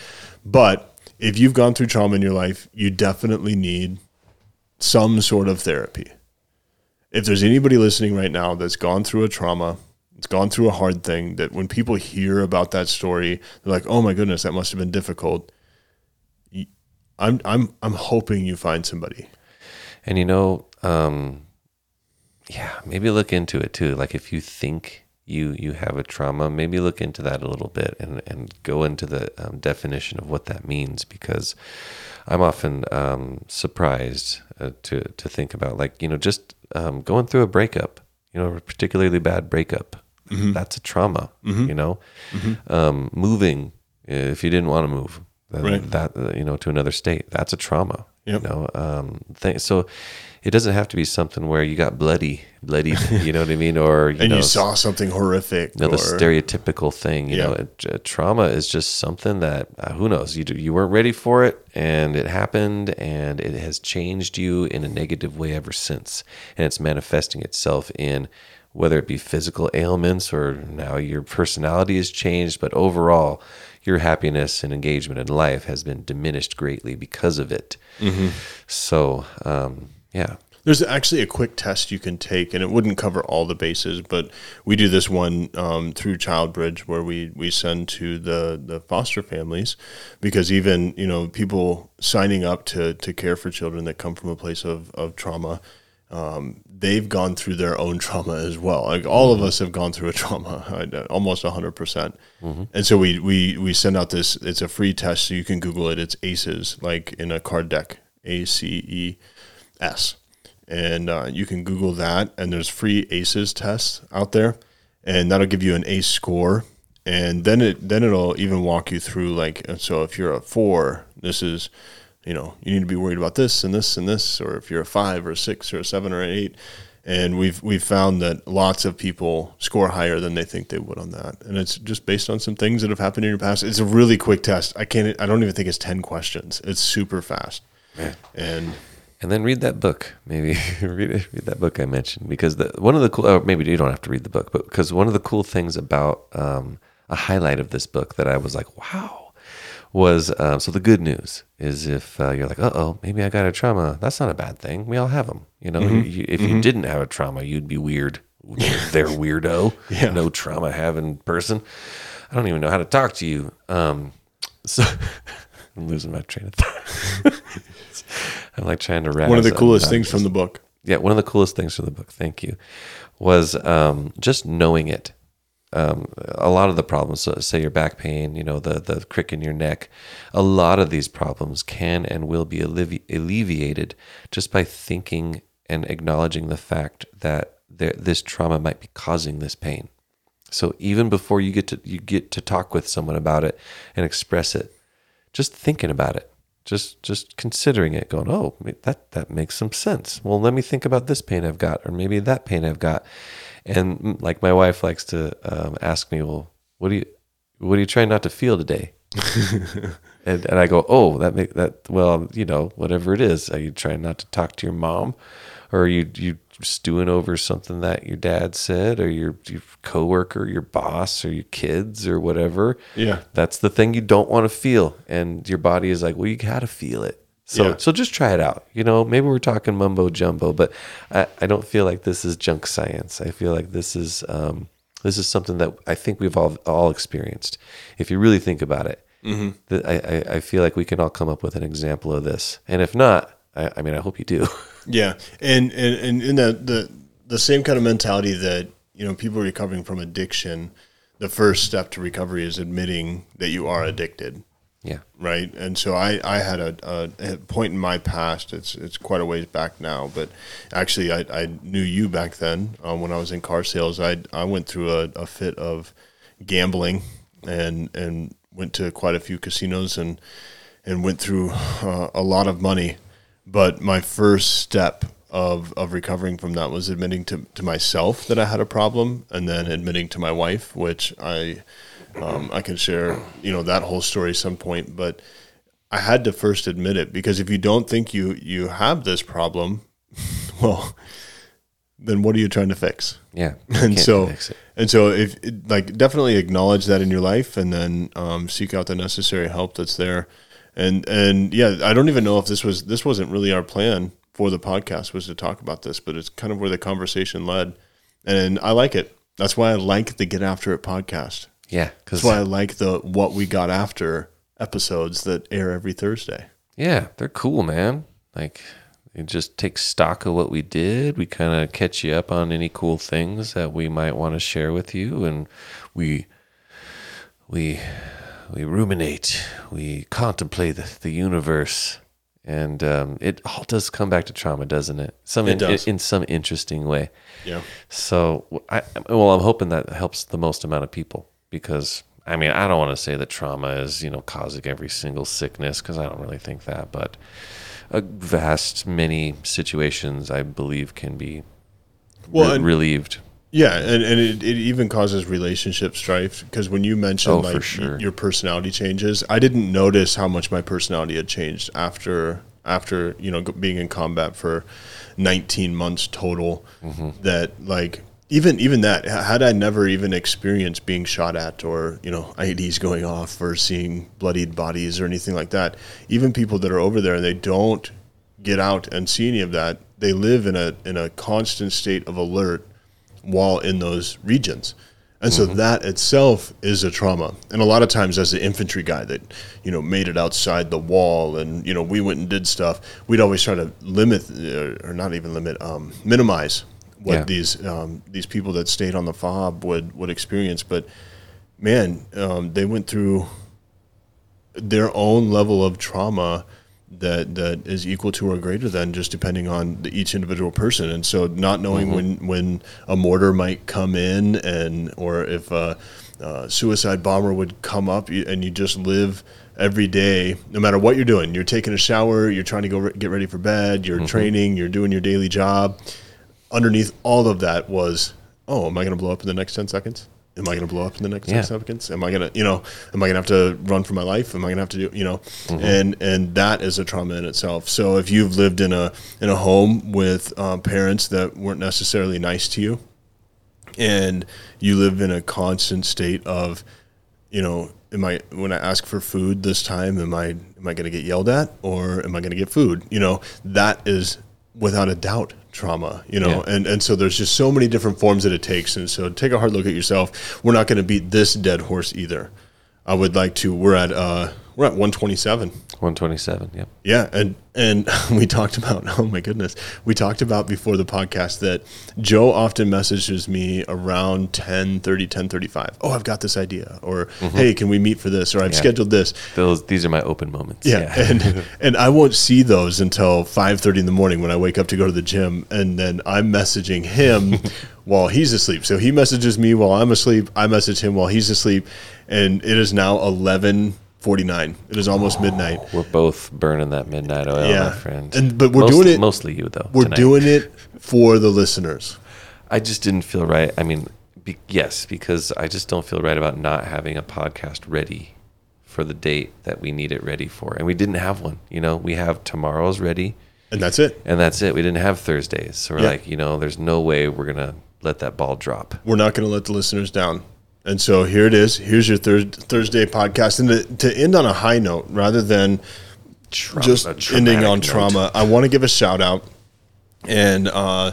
But if you've gone through trauma in your life, you definitely need some sort of therapy. If there's anybody listening right now that's gone through a trauma, it's gone through a hard thing, that when people hear about that story, they're like, "Oh my goodness, that must have been difficult." I'm I'm I'm hoping you find somebody. And you know, um, yeah, maybe look into it too. Like if you think you you have a trauma, maybe look into that a little bit and and go into the um, definition of what that means because I'm often um, surprised uh, to to think about like you know just um, going through a breakup, you know, a particularly bad breakup. That's a trauma, you know. Um, moving if you didn't want to move, then Right. that uh, you know to another state, that's a trauma. Yep. You know, um, so it doesn't have to be something where you got bloody, bloody. you know what I mean? Or you And know, you saw something horrific. no, the or- stereotypical thing. You Yeah. know, it, uh, trauma is just something that uh, who knows you you weren't ready for it, and it happened, and it has changed you in a negative way ever since, and it's manifesting itself in whether it be physical ailments or now your personality has changed, but overall. Your happiness and engagement in life has been diminished greatly because of it. Mm-hmm. So, um, yeah, There's actually a quick test you can take, and it wouldn't cover all the bases, but we do this one um, through ChildBridge where we, we send to the, the foster families because even you know people signing up to, to care for children that come from a place of, of trauma, um, they've gone through their own trauma as well. Like all of us have gone through a trauma, I- almost hundred percent. And so we, we we send out this. It's a free test, so you can Google it. It's ACEs, like in a card deck, A C E S, and uh, you can Google that. And there's free ACEs tests out there, and that'll give you an ACE score. And then it then it'll even walk you through like and so if you're a four, this is you know you need to be worried about this and this and this, or if you're a five or a six or a seven or an eight. And we've we've found that lots of people score higher than they think they would on that, and it's just based on some things that have happened in your past. It's a really quick test. I can't. I don't even think it's ten questions. It's super fast, and and then read that book. Maybe read read that book I mentioned because the one of the cool. Or maybe you don't have to read the book, but because one of the cool things about um, a highlight of this book that I was like, wow, was um, so the good news is if uh, you're like, uh oh, maybe I got a trauma. That's not a bad thing. We all have them. You know, Mm-hmm. You- you- if you didn't have a trauma, you'd be weird. They're weirdo. Yeah. No trauma having person. I don't even know how to talk to you. Um, so I'm losing my train of thought. I'm like trying to wrap one of the coolest things from the book. yeah, one of the coolest things from the book, thank you, was um, just knowing it. Um, a lot of the problems, say your back pain, you know, the the crick in your neck, a lot of these problems can and will be allevi- alleviated just by thinking and acknowledging the fact that there, this trauma might be causing this pain. So even before you get to you get to talk with someone about it and express it, just thinking about it, just just considering it, going, oh, that that makes some sense. Well, let me think about this pain I've got, or maybe that pain I've got. And mm, like my wife likes to um, ask me, well, what do you what are you trying not to feel today? and, and I go, oh, that make that well, you know, whatever it is. Are you trying not to talk to your mom, or are you you stewing over something that your dad said, or your your coworker, your boss, or your kids, or whatever? Yeah. that's the thing you don't want to feel, and your body is like, well, you got to feel it. So Yeah. so just try it out. You know, maybe we're talking mumbo jumbo, but I, I don't feel like this is junk science. I feel like this is um, this is something that I think we've all all experienced. If you really think about it, Mm-hmm. I, I I feel like we can all come up with an example of this. And if not, I, I mean, I hope you do. Yeah, and and and in the the the same kind of mentality that you know people recovering from addiction, the first step to recovery is admitting that you are addicted. Yeah. right? And so I, I had a, a, point in my past. It's it's quite a ways back now, but actually I, I knew you back then um, when I was in car sales. I I went through a, a fit of gambling and and went to quite a few casinos and and went through uh, a lot of money. But my first step of, of recovering from that was admitting to, to myself that I had a problem and then admitting to my wife, which I um, I can share, you know, that whole story some point, but I had to first admit it because if you don't think you you have this problem, well, then what are you trying to fix? Yeah. And so, and so, if like definitely acknowledge that in your life, and then um, seek out the necessary help that's there. And and yeah, I don't even know if this was this wasn't really our plan for the podcast was to talk about this, but it's kind of where the conversation led, and I like it. That's why I like the Get After It podcast. Yeah. Because That's why I like the what we got after episodes that air every Thursday. Yeah, they're cool, man. Like you just take stock of what we did. We kind of catch you up on any cool things that we might want to share with you, and we we we ruminate, we contemplate the, the universe, and um, it all does come back to trauma, doesn't it? Some It in, does. in some interesting way. Yeah. So I well, I'm hoping that helps the most amount of people because I mean I don't want to say that trauma is you know causing every single sickness because I don't really think that, but a vast many situations I believe can be Well, re- and- relieved. Yeah, and, and it, it even causes relationship strife because when you mentioned Oh, like sure. your personality changes, I didn't notice how much my personality had changed after after you know being in combat for 19 months total. Mm-hmm. That like even even that had I never even experienced being shot at or you know IEDs going off or seeing bloodied bodies or anything like that, even people that are over there and they don't get out and see any of that, they live in a in a constant state of alert while in those regions. And so that itself is a trauma. And a lot of times as the infantry guy that, you know, made it outside the wall and, you know, we went and did stuff, we'd always try to limit uh, or not even limit, um, minimize what Yeah. these um, these people that stayed on the FOB would would experience. But man, um, they went through their own level of trauma that that is equal to or greater than just depending on the, each individual person and so not knowing when when a mortar might come in and or if a, uh suicide bomber would come up and you just live every day no matter what you're doing you're taking a shower you're trying to go re- get ready for bed you're training you're doing your daily job underneath all of that was, oh, am I going to blow up in the next 10 seconds? Am I going to blow up in the next Yeah. 10 seconds? Am I going to, you know, am I going to have to run for my life? Am I going to have to do, you know, and, and that is a trauma in itself. So if you've lived in a, in a home with um, parents that weren't necessarily nice to you and you live in a constant state of, you know, am I when I ask for food this time, am I am I going to get yelled at or am I going to get food? You know, that is without a doubt trauma. You know, Yeah. and and so there's just so many different forms that it takes, and so take a hard look at yourself. We're not going to beat this dead horse either. I would like to. We're at uh we're at 127. 127. Yep. Yeah, and and we talked about oh my goodness, we talked about before the podcast that Joe often messages me around 10, 30, 10, 35. Oh, I've got this idea, or mm-hmm. hey, can we meet for this, or I've Yeah. scheduled this. Those these are my open moments. Yeah, and and I won't see those until five thirty in the morning when I wake up to go to the gym, and then I'm messaging him while he's asleep. So he messages me while I'm asleep. I message him while he's asleep, and it is now eleven forty nine. It is almost midnight. We're both burning that midnight oil, Yeah. my friend. And- but we're doing it- Mostly you though. We're tonight. doing it for the listeners. I just didn't feel right. I mean, be, yes, because I just don't feel right about not having a podcast ready for the date that we need it ready for. And we didn't have one. You know, we have tomorrow's ready, And that's it. and that's it. We didn't have Thursdays. So we're Yeah. like, you know, there's no way we're going to let that ball drop. We're not going to let the listeners down. And so here it is. Here's your thir- Thursday podcast. And to, to end on a high note, rather than Tra- just ending on note. trauma, I want to give a shout out. And uh,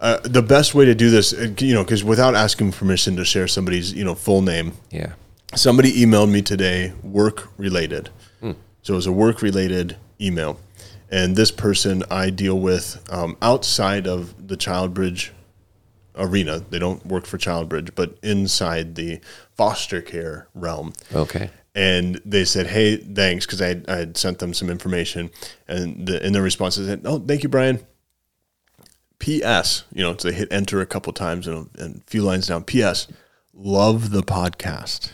uh, the best way to do this, uh, you know, because without asking permission to share somebody's, you know, full name, Yeah. somebody emailed me today work related so it was a work related email and this person i deal with um, outside of the ChildBridge arena they don't work for ChildBridge but inside the foster care realm Okay. and they said, "Hey, thanks," because I, had- I had sent them some information, and the, in their response, they said, "Oh, thank you, Brian." P.S. You know, so they hit enter a couple times and, and a few lines down. P.S. Love the podcast,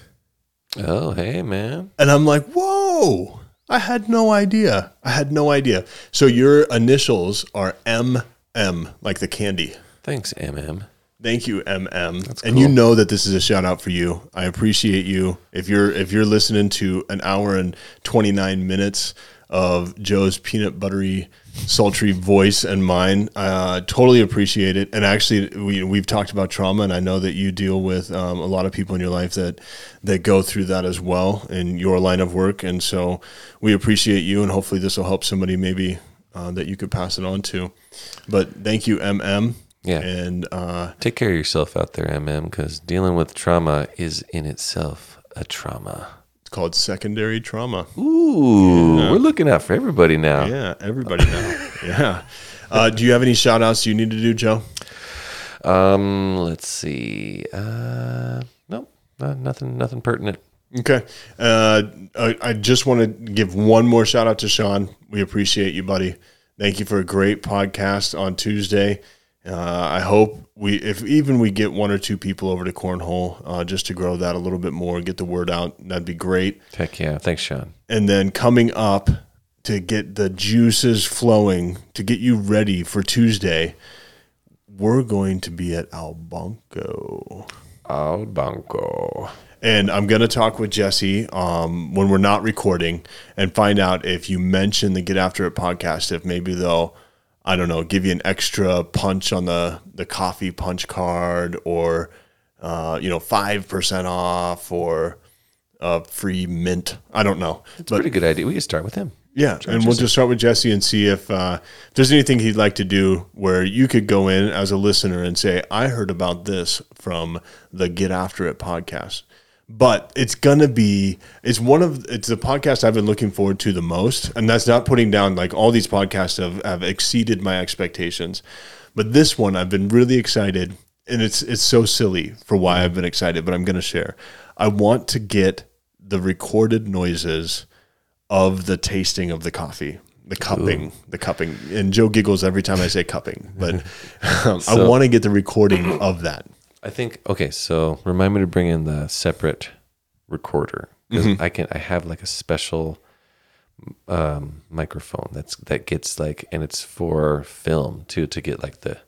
Oh, hey, man. and I'm like, "Whoa!" I had no idea. I had no idea. So your initials are M.M. like the candy. Thanks, MM. Thank you, MM. and you know that this is a shout out for you. I appreciate you. If you're if you're listening to an hour and 29 minutes of Joe's peanut buttery, sultry voice and mine, uh, totally appreciate it. And actually, we we've talked about trauma, and I know that you deal with um, a lot of people in your life that that go through that as well in your line of work. And so we appreciate you, and hopefully this will help somebody maybe uh, that you could pass it on to. But thank you, MM. Yeah. And uh, Take care of yourself out there, MM, because dealing with trauma is in itself a trauma. It's called secondary trauma. Ooh, we're looking out for everybody now. Yeah, everybody now. yeah. Uh, do you have any shout outs you need to do, Joe? Um, let's see. Uh, nope, uh, nothing, nothing pertinent. Okay. Uh, I, I just want to give one more shout out to Sean. We appreciate you, buddy. Thank you for a great podcast on Tuesday. Uh, I hope we, if even we get one or two people over to Cornhole, uh, just to grow that a little bit more, get the word out, that'd be great. Heck yeah, thanks, Sean. and then coming up to get the juices flowing to get you ready for Tuesday, we're going to be at Albanco. Al Banco. And I'm going to talk with Jesse um, when we're not recording and find out if you mention the Get After It podcast, if maybe they'll, I don't know, give you an extra punch on the, the coffee punch card or, uh, you know, 5% off or a free mint. I don't know. It's a Pretty good idea. We could start with him. Yeah, and we'll just start with Jesse and see if, uh, if there's anything he'd like to do where you could go in as a listener and say, "I heard about this from the Get After It podcast." But it's gonna be it's one of it's the podcast I've been looking forward to the most, and that's not putting down like all these podcasts have, have exceeded my expectations, but this one I've been really excited, and it's it's so silly for why I've been excited, but I'm gonna share. I want to get the recorded noises of the tasting of the coffee, the cupping, the cupping. And Joe giggles every time I say cupping, but um, I want to get the recording of that. I think okay. So remind me to bring in the separate recorder because I can. I have like a special um, microphone that's that gets like, and it's for film too to get like the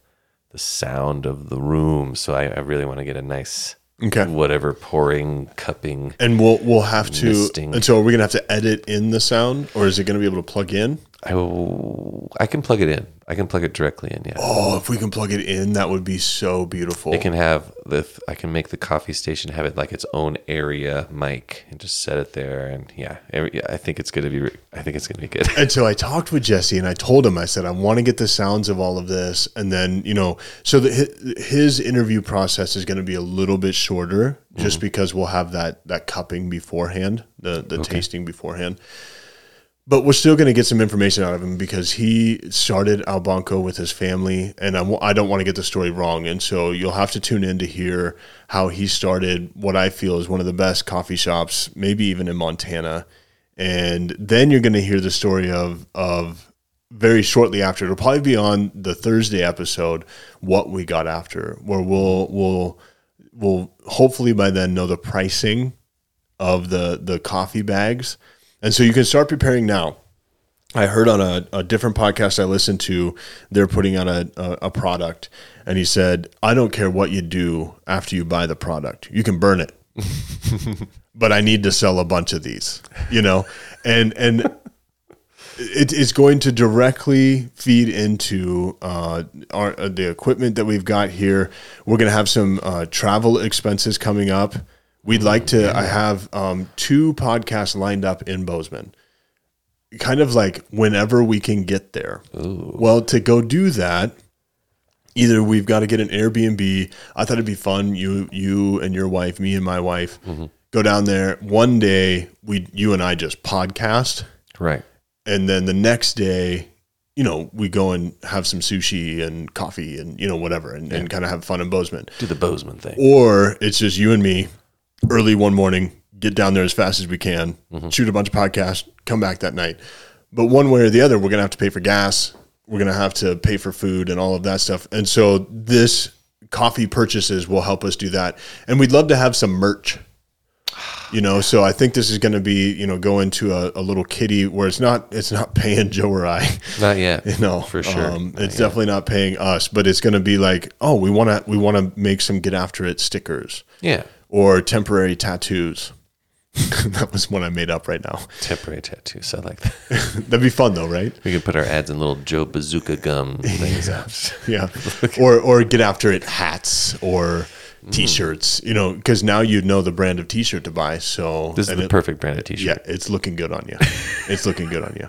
the sound of the room. So I, I really want to get a nice Okay. whatever pouring cupping. And we'll we'll have to. Misting. And so, are we gonna have to edit in the sound, or is it gonna be able to plug in? I will, I can plug it in. I can plug it directly in. Yeah. Oh, if we can plug it in, that would be so beautiful. It can have the. I can make the coffee station have it like its own area mic and just set it there. And yeah, every, I think it's gonna be. I think it's gonna be good. And so I talked with Jesse and I told him, I said, I want to get the sounds of all of this. And then, you know, so the, his interview process is going to be a little bit shorter just mm-hmm. because we'll have that, that cupping beforehand, the, the tasting beforehand. But we're still going to get some information out of him because he started Albanco with his family. And I don't want to get the story wrong. And so you'll have to tune in to hear how he started what I feel is one of the best coffee shops, maybe even in Montana and then you're going to hear the story of of very shortly after it'll probably be on the Thursday episode what we got after where we'll we'll we'll hopefully by then know the pricing of the the coffee bags and so you can start preparing now I heard on a, a different podcast I listened to, they're putting out a, a, a product, and he said, I don't care what you do after you buy the product. You can burn it. but I need to sell a bunch of these, you know? And and it is going to directly feed into uh, our uh, the equipment that we've got here. We're going to have some uh, travel expenses coming up. We'd like to. I have um, two podcasts lined up in Bozeman kind of like whenever we can get there. Well, to go do that, either we've got to get an Airbnb. I thought it'd be fun. You, you and your wife, me and my wife, go down there. One day, we, you and I just podcast, right. and then the next day, you know, we go and have some sushi and coffee and you know whatever, and, and kind of have fun in Bozeman. Do the Bozeman thing. Or it's just you and me, early one morning, get down there as fast as we can, Mm-hmm. shoot a bunch of podcasts, come back that night. But one way or the other, we're gonna have to pay for gas. We're gonna have to pay for food and all of that stuff. And so this coffee purchases will help us do that. And we'd love to have some merch. You know, so I think this is going to be, you know, go into a, a little kitty where it's not, it's not paying Joe or I. Not yet. You know, for sure. Um, it's definitely not paying us, but it's going to be like, oh, we want to we want to make some get after it stickers yeah. Or temporary tattoos. that was one I made up right now. Temporary tattoos. I like that. That'd be fun though, right? We can put our ads in little Joe Bazooka gum things. Yeah. or or get after it hats or t-shirts. You know, because now you know the brand of t-shirt to buy. So This is the it- perfect brand of t-shirt. Yeah, it's looking good on you. it's looking good on you.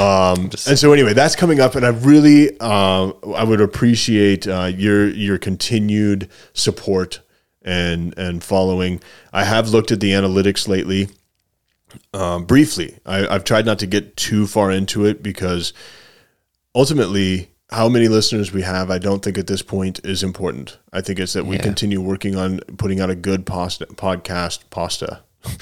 Um, and so anyway, that's coming up, and I really, uh, I would appreciate uh, your your continued support and and following. I have looked at the analytics lately, um, briefly. I, I've tried not to get too far into it because ultimately, how many listeners we have, I don't think at this point is important. I think it's that we Yeah. continue working on putting out a good pasta, podcast pasta.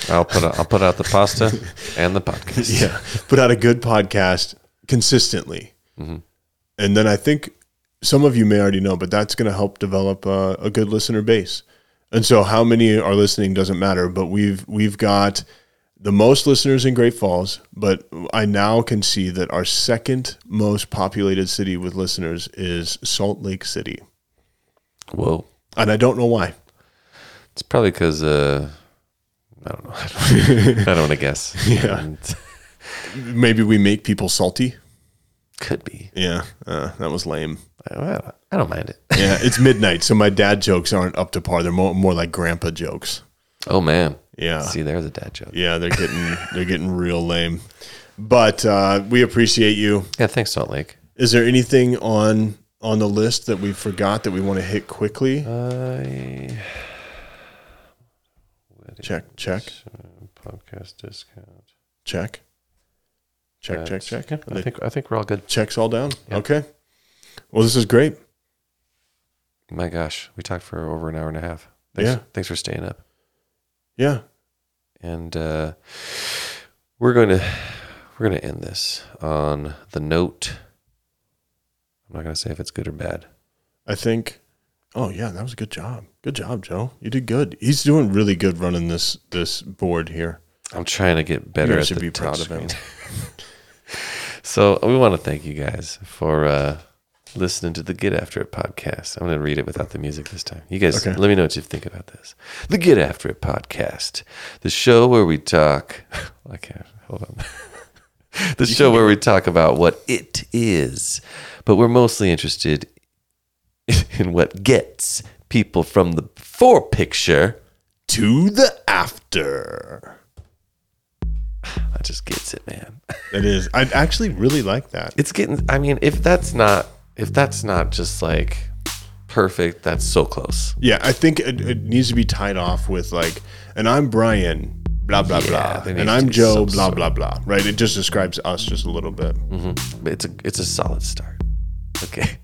I'll put out, I'll put out the pasta and the podcast. yeah, put out a good podcast consistently. And then I think some of you may already know, but that's going to help develop a, a good listener base. And so, how many are listening doesn't matter. But we've we've got the most listeners in Great Falls, but I now can see that our second most populated city with listeners is Salt Lake City, Whoa. and I don't know why. It's probably because uh, I don't know. I don't, want to guess. Yeah. And- Maybe we make people salty. could be. Yeah, uh, that was lame. I, I don't mind it. Yeah, it's midnight, so my dad jokes aren't up to par. They're more more like grandpa jokes. Oh man. Yeah. See, there's a dad joke. Yeah, they're getting they're getting real lame. But uh, we appreciate you. Yeah. Thanks, Salt Lake. Is there anything on on the list that we forgot that we want to hit quickly? I check, check, podcast discount. check, check, check, check. Yeah, I think I think we're all good. Checks all down. Okay. Well, this is great. My gosh, we talked for over an hour and a half. Thanks, Yeah. Thanks for staying up. Yeah. And uh, we're going to we're going to end this on the note. I'm not going to say if it's good or bad. I think. Oh yeah, that was a good job. Good job, Joe. You did good. He's doing really good running this this board here. I'm trying to get better You at should the be proud of him. so we want to thank you guys for uh, listening to the Get After It podcast. I'm going to read it without the music this time. You guys, Okay. let me know what you think about this. The Get After It podcast, the show where we talk. I can't hold on. the show where we talk about what it is, but we're mostly interested in what gets people from the before picture. To the after. That just gets it, man. It is. I actually really like that. it's getting i mean if that's not if that's not just like perfect that's so close Yeah, I think it, it needs to be tied off with like, and I'm Brian, blah blah Yeah, blah, and to I'm Joe, some blah sort- blah blah. Right? It just describes us just a little bit. But it's a it's a solid start okay